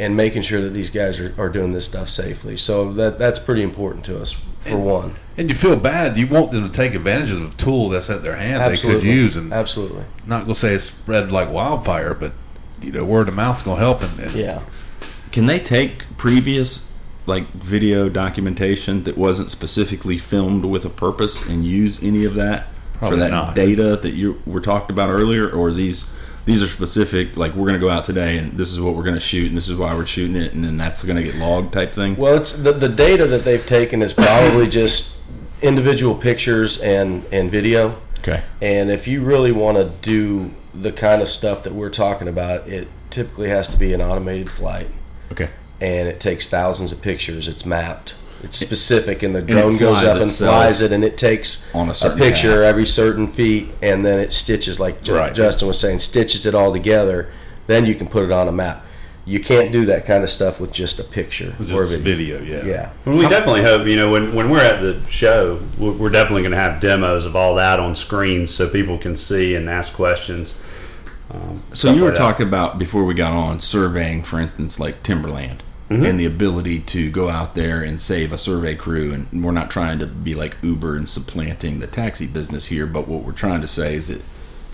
and making sure that these guys are, are doing this stuff safely. So that that's pretty important to us for one. and you feel bad. You want them to take advantage of a tool that's at their hands Absolutely, they could use. And absolutely, not going to say it's spread like wildfire, but, you know, word of mouth's going to help. And, and yeah. Can they take previous like video documentation that wasn't specifically filmed with a purpose and use any of that Probably for that not. data that you were talked about earlier, or these these are specific? Like we're going to go out today and this is what we're going to shoot and this is why we're shooting it, and then that's going to get logged type thing. Well, it's the, the data that they've taken is probably just individual pictures and, and video. Okay. And if you really want to do the kind of stuff that we're talking about, it typically has to be an automated flight, Okay. and it takes thousands of pictures. It's mapped. It's specific, and the drone it goes up and flies it, and it takes on a certain picture path. every certain feet, and then it stitches, like Right. Justin was saying, stitches it all together. Then you can put it on a map. you can't do that kind of stuff with just a picture It was or a video. video, yeah. Yeah. Well, we definitely hope, you know, when, when we're at the show, we're we're definitely going to have demos of all that on screens so people can see and ask questions. Um, So you were like talking about before we got on surveying, for instance, like timberland, Mm-hmm. and the ability to go out there and save a survey crew. And we're not trying to be like Uber and supplanting the taxi business here, but what we're trying to say is that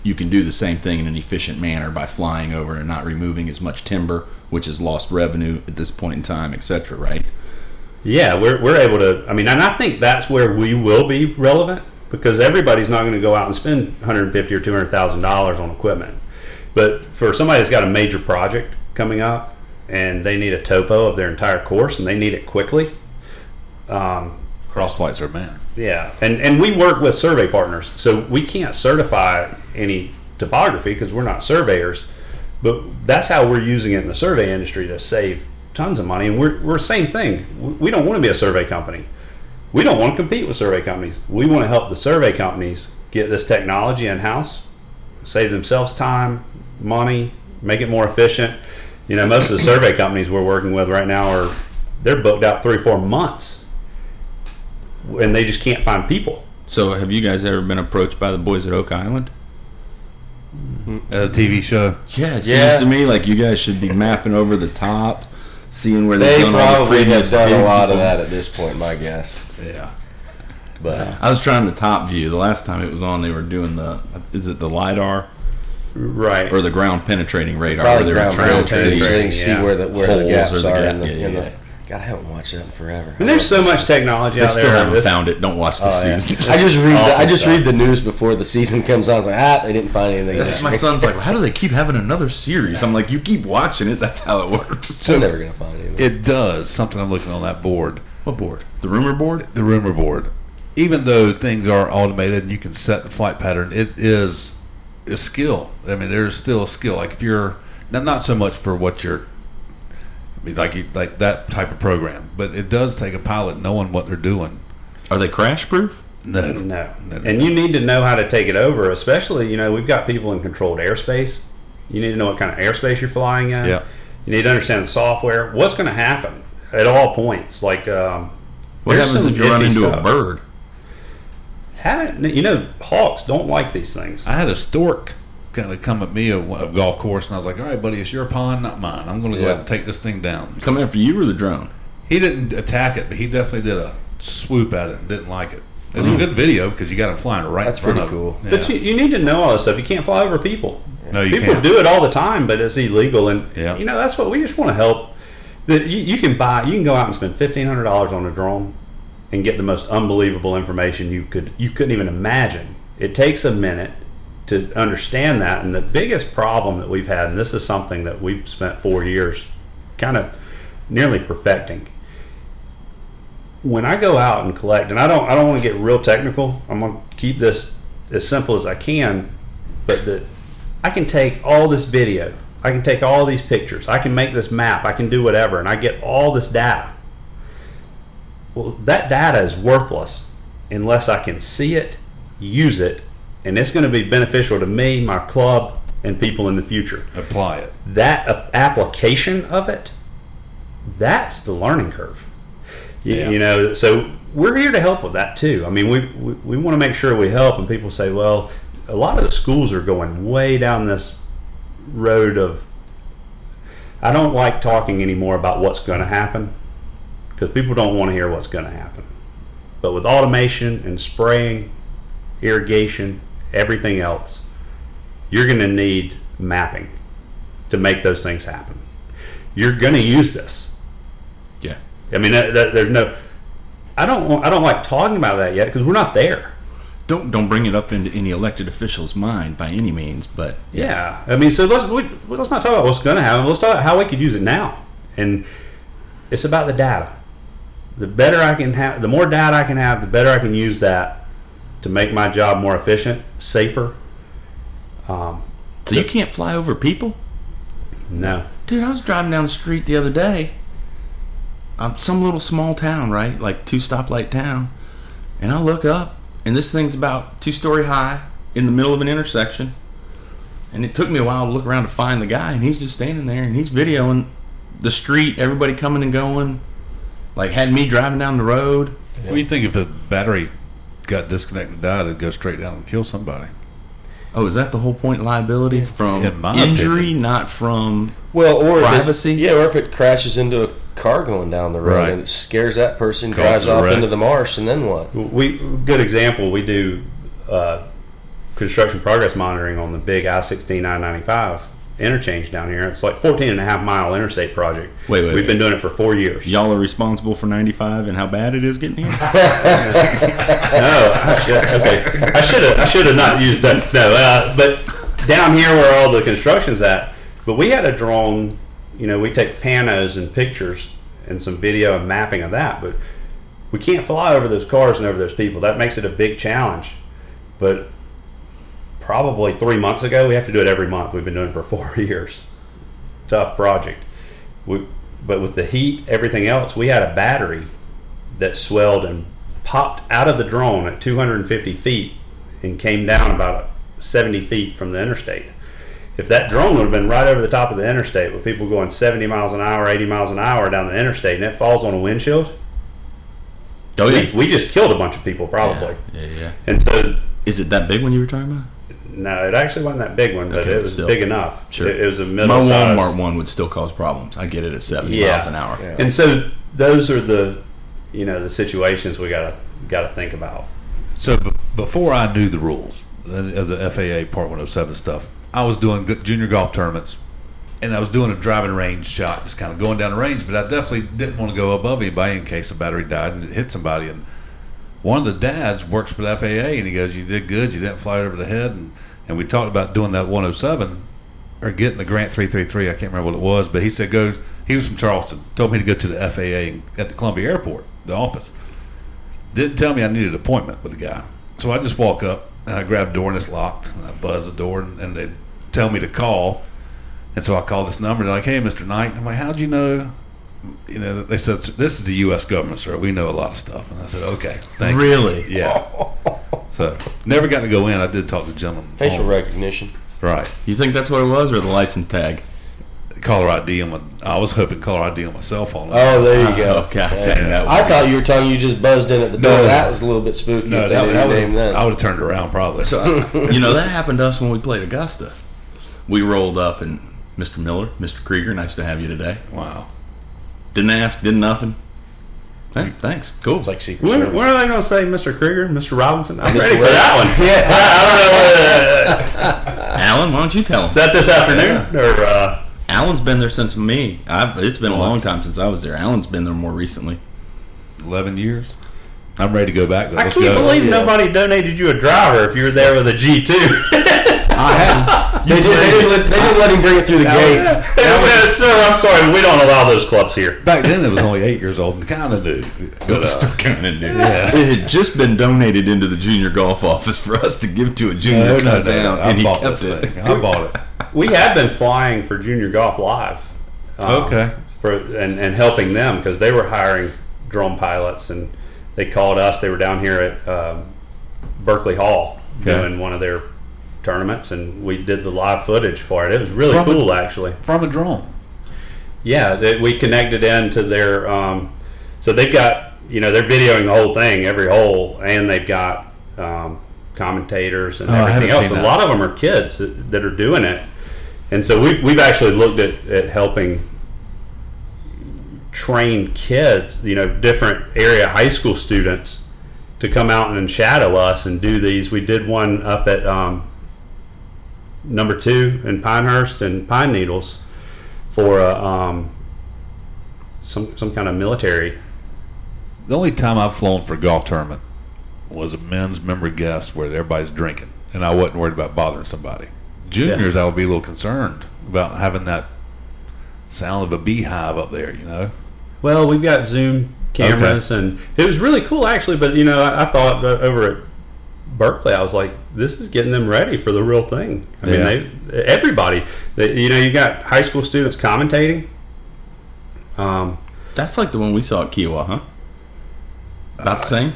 you can do the same thing in an efficient manner by flying over and not removing as much timber, which has lost revenue at this point in time, etc. Right? Yeah, we're, we're able to. I mean, and I think that's where we will be relevant because everybody's not going to go out and spend 150 or 200 thousand dollars on equipment. But for somebody that's got a major project coming up and they need a topo of their entire course and they need it quickly, um, Cross flights are man. yeah, and and we work with survey partners, so we can't certify any topography because we're not surveyors. But that's how we're using it in the survey industry to save tons of money. And we're we're same thing. We- We don't want to be a survey company. We don't want to compete with survey companies. We want to help the survey companies get this technology in house, save themselves time, money, make it more efficient. You know, most of the survey companies we're working with right now are they're booked out three, four months and they just can't find people. So have you guys ever been approached by the boys at Oak Island? At a TV show. Yeah, it seems Yeah. to me like you guys should be mapping over the top, seeing where they've They done all the probably have done a digs lot of that at this point, my guess. Yeah. But I was trying the top view. The last time it was on, they were doing the is it the lidar Right. or the ground penetrating radar? probably where ground trying to penetrating so they see. can see Yeah. where the where the Holes gaps or the are gap- in the, yeah, in the yeah. God, I haven't watched that in forever. and there's so much technology They out still there. haven't This- found it. Don't watch this Oh, yeah. season. I just read the, I just stuff. read the news before the season comes on. I was like ah, they didn't find anything. This is my son's like, how do they keep having another series? I'm like, you keep watching it. That's how it works. They're never gonna find anything. It does something. I'm looking on that board, What board? The rumor board? the rumor board. Even though things are automated and you can set the flight pattern, it is a skill. I mean, there's still a skill. Like if you're not not so much for what you're. I mean, like you, like that type of program, but it does take a pilot knowing what they're doing. Are they crash proof? No, No. no, And you need to know how to take it over, especially, you know, we've got people in controlled airspace. You need to know what kind of airspace you're flying in. Yeah. You need to understand the software. What's going to happen at all points? Like, um, What happens some if you run iffy into a bird? Haven't you know? Hawks don't like these things. I had a stork kind of come at me a, a golf course, and I was like, "All right, buddy, it's your pond, not mine. I'm going to go Yeah. ahead and take this thing down." Come after you or the drone? He didn't attack it, but he definitely did a swoop at it and didn't like it. It's a hmm. good video because you got him flying right That's in front pretty of him. cool. But you, you need to know all this stuff. You can't fly over people. no, you people can't. do it all the time, but it's illegal. And Yeah. you know that's what we just want to help. That you, you can buy, you can go out and spend fifteen hundred dollars on a drone and get the most unbelievable information you could you couldn't even imagine. It takes a minute to understand that, and the biggest problem that we've had, and this is something that we've spent four years kind of nearly perfecting. When I go out and collect, and I don't, I don't want to get real technical. I'm going to keep this as simple as I can, but that I can take all this video, I can take all these pictures, I can make this map, I can do whatever, and I get all this data. Well, that data is worthless unless I can see it, use it, and it's going to be beneficial to me, my club, and people in the future. Apply it. That uh, application of it, that's the learning curve. You, Yeah. you know, so we're here to help with that too. I mean, we, we, we want to make sure we help, and people say, well, a lot of the schools are going way down this road of. I don't like talking anymore about what's going to happen because people don't want to hear what's going to happen. But with automation and spraying, irrigation, everything else, you're going to need mapping to make those things happen. You're going to use this. Yeah. I mean, that, that, there's no. I don't. want- I don't like talking about that yet because we're not there. Don't don't bring it up into any elected official's mind by any means, but Yeah. I mean, so let's we, let's not talk about what's going to happen. Let's talk about how we could use it now, and it's about the data. The better I can have, the more data I can have, the better I can use that to make my job more efficient, safer. Um, So you can't fly over people? no. Dude, I was driving down the street the other day. Um, some little small town, right? Like two stoplight town. And I look up, and this thing's about two story high in the middle of an intersection. And it took me a while to look around to find the guy, and he's just standing there and he's videoing the street, everybody coming and going. Like had me driving down the road. What do you think if a battery got disconnected, died, it'd go straight down and kill somebody? Oh, is that the whole point? Liability from In my injury, opinion. not from. Well, or Privacy? If it, yeah, or if it crashes into a car going down the road Right. and it scares that person, Causes drives a off wreck. into the marsh, and then what? We good example. We do uh, construction progress monitoring on the big I sixteen I ninety five interchange down here. It's like 14 and a half mile interstate project. Wait, wait, We've wait. been doing it for four years. Y'all are responsible for 95 and how bad it is getting here? No, I should, okay. I should have. I should have not used that. No, uh, but down here where all the construction's at. But we had a drone. You know, we take panos and pictures and some video and mapping of that. But we can't fly over those cars and over those people. That makes it a big challenge. But probably three months ago, we have to do it every month. We've been doing it for four years. Tough project. We, but with the heat, everything else, we had a battery that swelled and popped out of the drone at 250 feet and came down about 70 feet from the interstate. If that drone would have been right over the top of the interstate with people going 70 miles an hour, 80 miles an hour down the interstate, and it falls on a windshield, Oh, we, yeah. we just killed a bunch of people probably. Yeah, yeah, yeah. And so, Is it that big one you were talking about? No, it actually wasn't that big one, but Okay, it was still. big enough. Sure. It, it was a My middle size. Walmart one would still cause problems. I get it at 70 yeah. miles an hour. Yeah. And so those are the, you know, the situations we gotta gotta think about. So be- before I knew the rules of the FAA Part 107 stuff, I was doing junior golf tournaments, and I was doing a driving range shot, just kind of going down the range. But I definitely didn't want to go above anybody in case a battery died and it hit somebody. And one of the dads works for the FAA, and he goes, "You did good. You didn't fly it over the head." And and we talked about doing that 107 or getting the grant 333. I can't remember what it was, but he said go. He was from Charleston. Told me to go to the FAA at the Columbia Airport, the office didn't tell me I needed an appointment with the guy. So I just walk up and I grab the door and it's locked. And I buzz the door and, and they tell me to call. And so I call this number. And They're like, "Hey, Mr. Knight." I'm like, "How'd you know?" You know, they said this is the U.S. government, sir. We know a lot of stuff. And I said, "Okay, thank you." Really? Yeah. So never got to go in. I did talk to the gentleman. Facial on- recognition. Right. You think that's what it was, or the license tag? Caller ID on my. I was hoping caller ID on my cell phone. Oh, there you ah, go. Oh, God Yeah. dang, that I would thought you were talking. you just buzzed in at the door. No. that was a little bit spooky. no, if that, knew that would. I would have turned around probably. So, you know, that happened to us when we played Augusta. We rolled up, and Mr. Miller, Mr. Kreager, nice to have you today. wow. Didn't ask, did nothing. Hey, thanks. Cool. it's like Secret When, Service. when are they going to say Mr. Kreager, Mr. Robinson? I'm Mr. ready for that one. I don't know. whether- Alan, why don't you tell him? Is that this afternoon or? Uh, Alan's been there since me. I've, it's been a long time since I was there. Alan's been there more recently. Eleven years. I'm ready to go back. Though. I Let's can't go. believe Yeah. nobody donated you a driver if you were there with a G two. They, did, they, didn't let, they didn't let him bring it through the gate. Sir, I'm sorry, we don't allow those clubs here. Back then, it was only eight years old and kind of new. But, uh, Still kind of new. It had just been donated into the junior golf office for us to give to a junior no, no, cut no, down, no, I and he kept this it. thing. I bought it. We have been flying for Junior Golf Live. um, Okay. For and, and helping them because they were hiring drone pilots and they called us. They were down here at um, Berkeley Hall Okay. doing one of their tournaments, and we did the live footage for it. It was really From a- cool, actually. From a drone. Yeah, they, we connected into their. Um, so they've got you know they're videoing the whole thing, every hole, and they've got um, commentators and Oh, everything else. A lot of them are kids that, that are doing it, and so we've we've actually looked at, at helping train kids, you know, different area high school students to come out and shadow us and do these. We did one up at um, number two in Pinehurst and Pine Needles for a, um, some some kind of military. The only time I've flown for a golf tournament was a men's member guest where everybody's drinking, and I wasn't worried about bothering somebody. Juniors, I would be a little concerned about having that sound of a beehive up there. You know. Well, we've got Zoom cameras, and it was really cool actually. But you know, I, I thought uh, over at Berkeley, I was like, this is getting them ready for the real thing. I Yeah. mean, they everybody, they, you know, you got high school students commentating. Um, That's like the one we saw at Keowee, huh? About the same?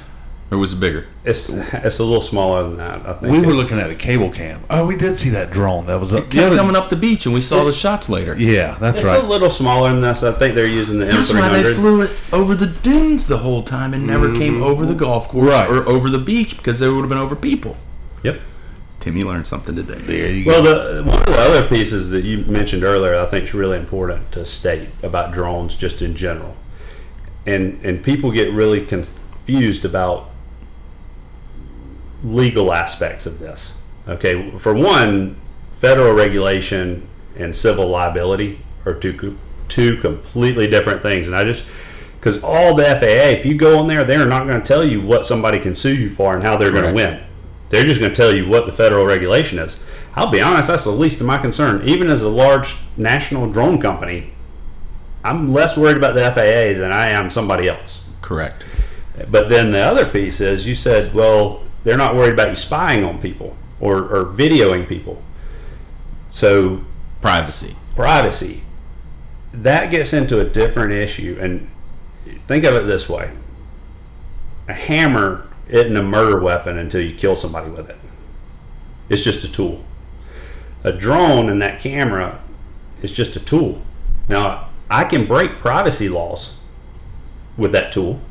Or was it bigger? It's it's a little smaller than that. I think We were looking at a cable cam. Oh, we did see that drone. That was up. It kept coming up the beach, and we saw the shots later. Yeah, that's It's right. a little smaller than this. I think they're using the That's why they flew it over the dunes the whole time and never came mm-hmm. over the golf course Right. or over the beach because they would have been over people. Yep. Timmy learned something today. there you Well, go. the one of the other pieces that you mentioned earlier, I think is really important to state about drones, just in general, and and people get really confused about legal aspects of this. Okay, for one, federal regulation and civil liability are two two completely different things, and I just because all the FAA, if you go on there, they're not going to tell you what somebody can sue you for and how they're going to win. They're just going to tell you what the federal regulation is. I'll be honest, that's the least of my concern. Even as a large national drone company, I'm less worried about the FAA than I am somebody else. Correct. But then the other piece is you said, well, they're not worried about you spying on people or, or videoing people. So Privacy. privacy, that gets into a different issue. And think of it this way a hammer isn't a murder weapon until you kill somebody with it, it's just a tool. A drone and that camera is just a tool. Now, I can break privacy laws with that tool,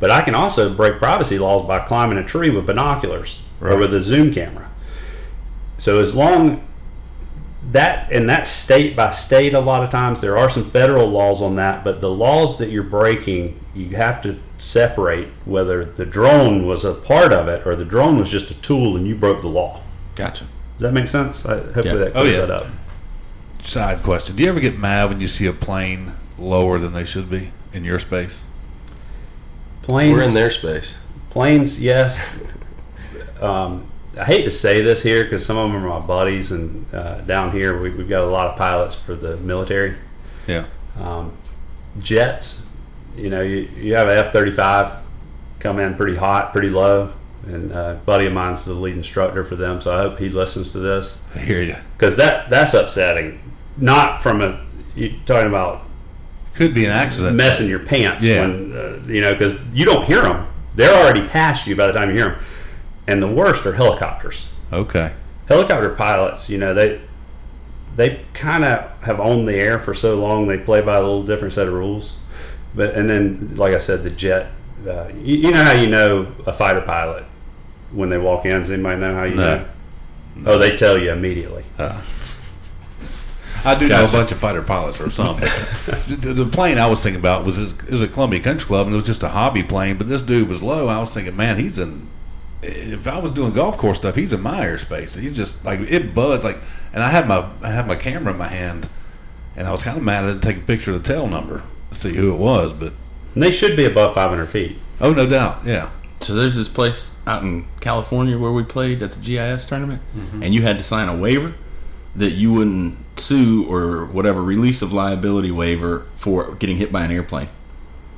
but I can also break privacy laws by climbing a tree with binoculars or with a zoom camera. So as long that and that's state by state a lot of times there are some federal laws on that but the laws that you're breaking you have to separate whether the drone was a part of it or the drone was just a tool and you broke the law Gotcha. does that make sense I, hopefully Yeah. that Oh, clears yeah. that up Side question: Do you ever get mad when you see a plane lower than they should be in your space? Planes We're in their space. planes yes um, i hate to say this here because some of them are my buddies and uh, down here we, we've got a lot of pilots for the military Yeah. um, jets. You know, you, you have a F thirty five come in pretty hot, pretty low, and uh, a buddy of mine's the lead instructor for them. So I hope he listens to this I hear you. because that that's upsetting. Not from a you're talking about Could be an accident. messing your pants Yeah. when uh, you know because you don't hear them. They're already past you by the time you hear them. And the worst are helicopters Okay. helicopter pilots, you know, they they kind of have owned the air for so long they play by a little different set of rules. But and then, like I said, the jet. Uh, you, you know how you know a fighter pilot when they walk in. Does anybody know how you No. know? Oh, they tell you immediately. I do know a bunch of fighter pilots or something. the, the plane I was thinking about was it was a Columbia Country Club, and it was just a hobby plane. But this dude was low. I was thinking, man, he's in. If I was doing golf course stuff, he's in my airspace. He's just like it buzzed like, and I had my I had my camera in my hand, and I was kind of mad I didn't take a picture of the tail number to see who it was. But And they should be above 500 feet. oh, no doubt, yeah. So there's this place out in California where we played at the GIS tournament, mm-hmm. and you had to sign a waiver that you wouldn't sue or whatever release of liability waiver for getting hit by an airplane.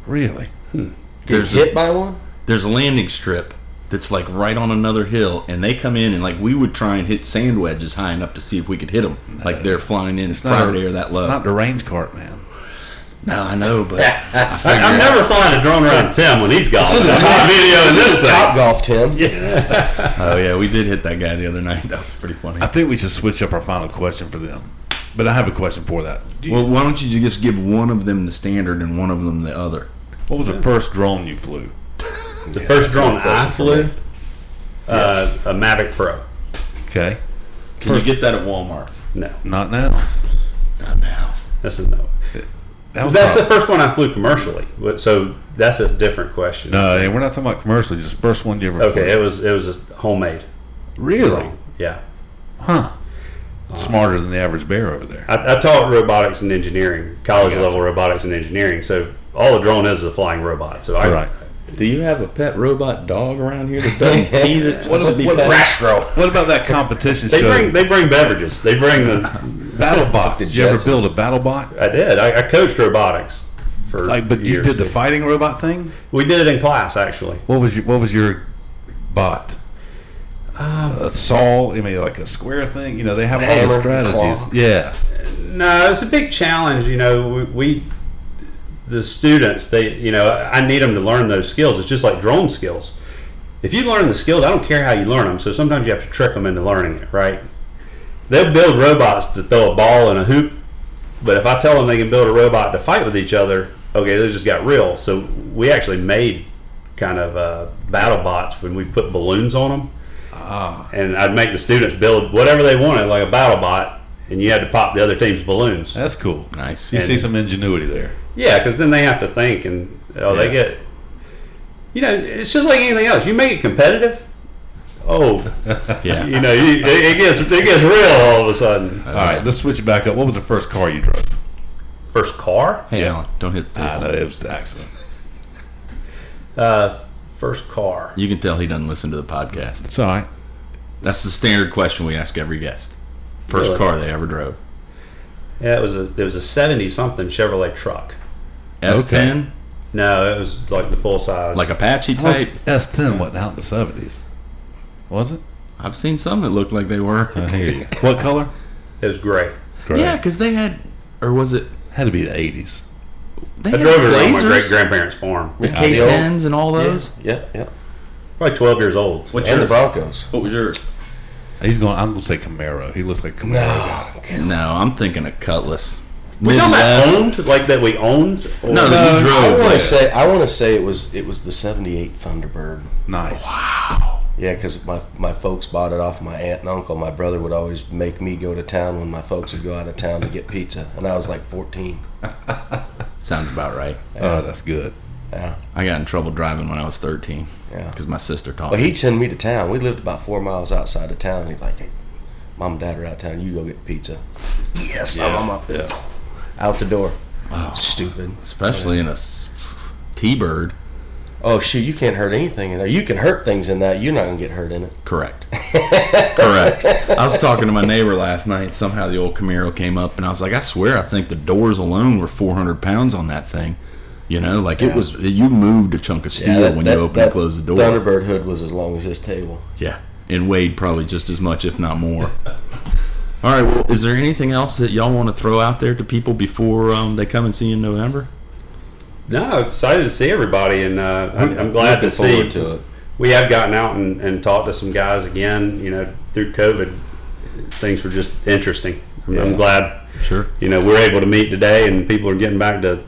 Really? Hmm. Get There's hit a, by one? there's a landing strip that's like right on another hill, and they come in and like we would try and hit sand wedges high enough to see if we could hit them, like they're flying in private a- air that low. It's not the range cart, man. no, I know, but I I, figured I'm never flying a drone around Tim when he's golfing. This is a top video. videoing This this is thing. Top Golf, Tim. Yeah. Oh yeah, we did hit that guy the other night. That was pretty funny. I think we should switch up our final question for them. But I have a question for that. Do Well, why don't you just give one of them the standard and one of them the other? what was the first drone you flew? The first drone I flew, me. uh, a Mavic Pro. Okay. Can you get that at Walmart? No, Not now. Not now. that's a no. That was That's the first one I flew commercially. So that's a different question. No, and we're not talking about commercially. Just first one you ever Okay, flew. it was it was a homemade. Really? Yeah, Huh. Smarter than the average bear over there. I, I taught robotics and engineering, college Gotcha. level robotics and engineering. So all the drone is is a flying robot. So I Right. Do you have a pet robot dog around here that doesn't pee that What, should be what- Rastro. what about that competition They show? bring they bring beverages. They bring the. battle bot. Did you ever build a battle bot? I did. I, I coached robotics for Like, but you did the fighting robot thing. We did it in class actually. What was your What was your bot? Um, a saw. I mean, like a square thing. You know, they have all the strategies. claw. Yeah. No, it's a big challenge. You know, we, we the students they you know I need them to learn those skills. It's just like drone skills. if you learn the skills, I don't care how you learn them. So sometimes you have to trick them into learning it, right? They'll build robots to throw a ball in a hoop, but if I tell them they can build a robot to fight with each other, okay, those just got real. So we actually made kind of uh, battle bots when we put balloons on them. Ah, and I'd make the students build whatever they wanted, like a battle bot, and you had to pop the other team's balloons. that's cool. Nice. You And- see some ingenuity there. Yeah, because then they have to think, and oh, Yeah. they get, you know, it's just like anything else. You make it competitive. Oh, Yeah. you know, you, it, it gets it gets real all of a sudden. All right, let's switch it back up. What was the first car you drove? First car, Hey, Yeah. Alan, don't hit the I know table. it was the accident. uh, first car. You can tell he doesn't listen to the podcast. It's all right. That's the standard question we ask every guest. First Really? car they ever drove. Yeah, it was a it was a seventy something Chevrolet truck. S10, No, it was like the full size, like Apache oh, type. S10 wasn't out in the seventies, was it? I've seen some that looked like they were. I hear you. What color? It was gray. Gray. Yeah, because they had, or was it? had to be the eighties. They I drove it around my great grandparents' farm. the Yeah, the old- K10s, and all those. Yeah, yeah. Probably twelve years old. What's And the yours? Broncos. What was yours? He's going. I'm going to say Camaro. He looks like Camaro. guy. No, I'm thinking a Cutlass. We talking about Midwest. owned, like that we owned. Or No, that you I want yeah. to say I want to say it was it was the '78 Thunderbird. Nice. Yeah, because my, my folks bought it off my aunt and uncle. My brother would always make me go to town when my folks would go out of town to get pizza, and I was like 14. Sounds about right. Oh, that's good. Yeah, I got in trouble driving when I was 13 yeah. because my sister taught well, me. he'd send me to town. We lived about four miles outside of town. He'd like, hey, mom and dad are out of town. You go get pizza. Yes, I'm, I'm up. Yeah. Out the door. Wow. Stupid. especially in a s- T-bird. Oh shoot, you can't hurt anything in there. You can hurt things in that. You're not gonna get hurt in it. Correct. Correct. I was talking to my neighbor last night. Somehow the old Camaro came up, and I was like, I swear, I think the doors alone were 400 pounds on that thing. You know, like it was. You moved a chunk of steel that- when that- you opened and closed the door. Thunderbird hood was as long as this table. Yeah, and weighed probably just as much, if not more. All right. Well, is there anything else that y'all want to throw out there to people before um, they come and see you in November? No, excited to see everybody, and uh, I'm, I'm glad to see. to. We have gotten out and, and talked to some guys again. You know, through COVID, things were just interesting. I'm, I'm glad. Sure. You know, we're able to meet today, and people are getting back to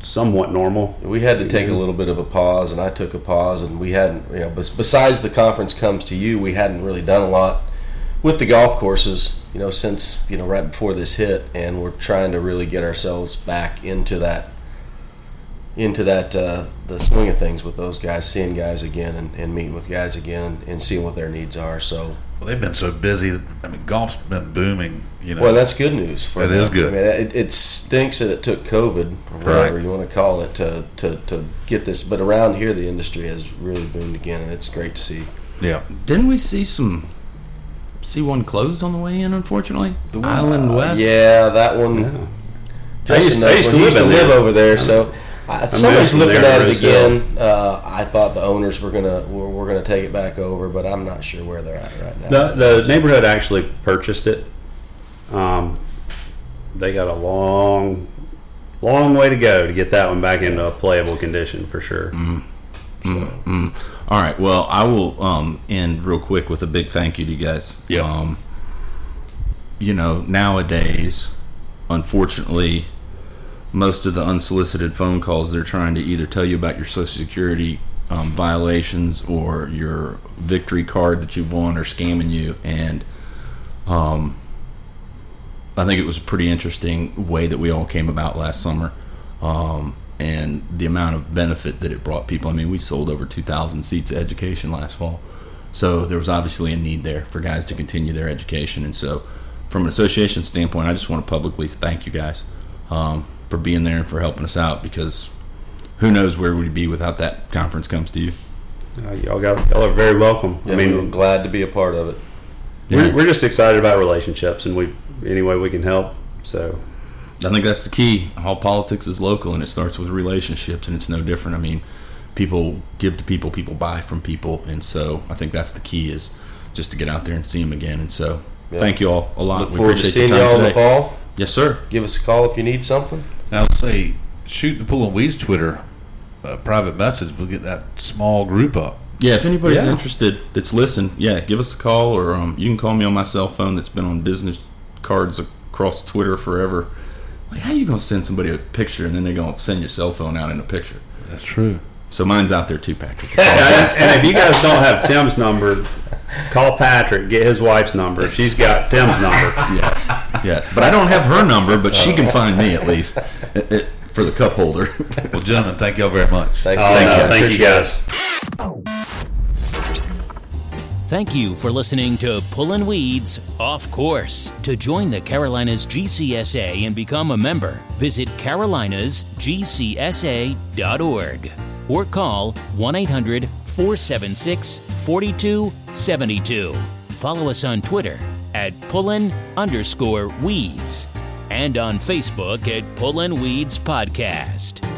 somewhat normal. We had to take a little bit of a pause, and I took a pause, and we hadn't, you know, besides the conference comes to you, we hadn't really done a lot with the golf courses, you know, since you know right before this hit, and we're trying to really get ourselves back into that, into that uh, the swing of things with those guys, seeing guys again, and, and meeting with guys again, and seeing what their needs are. So, Well, they've been so busy. I mean, golf's been booming. You know. well, that's good news. For That them. is good. I mean, it, it stinks that it took COVID, or whatever Right. you want to call it, to, to, to get this. But around here, the industry has really boomed again, and it's great to see. yeah. Didn't we see some? See one closed on the way in, unfortunately. The Island West. Yeah, that one. I used, knows I used to when he live in there. over there, so I, somebody's looking at it again. Uh, I thought the owners were gonna were, were gonna take it back over, but I'm not sure where they're at right now. The, the neighborhood actually purchased it. Um, they got a long, long way to go to get that one back into a playable condition for sure. All right. Well, I will um, end real quick with a big thank you to you guys. Yeah. Um, you know, nowadays, unfortunately, most of the unsolicited phone calls they're trying to either tell you about your Social Security um, violations or your victory card that you've won or scamming you. And um, I think it was a pretty interesting way that we all came about last summer. Um, and the amount of benefit that it brought people. I mean, we sold over 2,000 seats of education last fall. So there was obviously a need there for guys to continue their education. And so, from an association standpoint, I just want to publicly thank you guys um, for being there and for helping us out because who knows where we'd be without that conference comes to you. Uh, y'all got y'all are very welcome. Yeah, I we mean, were glad to be a part of it. we're, we're just excited about relationships, and we any way we can help. So I think that's the key. All politics is local, and it starts with relationships, and it's no different. I mean, people give to people, people buy from people, and so I think that's the key is just to get out there and see them again. And so, Yeah. thank you all a lot. Look We forward to appreciate seeing y'all in the fall. Yes, sir. Give us a call if you need something. Now, I'll say, shoot the Pullin' Weeds Twitter uh, private message. We'll get that small group up. Yeah, if anybody's Yeah. interested that's listened, yeah, give us a call or um, you can call me on my cell phone that's been on business cards across Twitter forever. Like, how you gonna send somebody a picture and then they're gonna send your cell phone out in a picture? That's true. So mine's out there too, Patrick. and, and if you guys don't have Tim's number, call Patrick. Get his wife's number. She's got Tim's number. yes, yes. But I don't have her number, but she can find me at least uh, uh, for the cup holder. Well, gentlemen, thank y'all very much. Thank you. Oh, Thank no, you. thank you guys. Thank you for listening to Pullin' Weeds Off Course. To join the Carolinas GCSA and become a member, visit carolinasgcsa.org or call 1 800 476 4272. Follow us on Twitter at Pullin underscore Weeds and on Facebook at Pullin Weeds Podcast.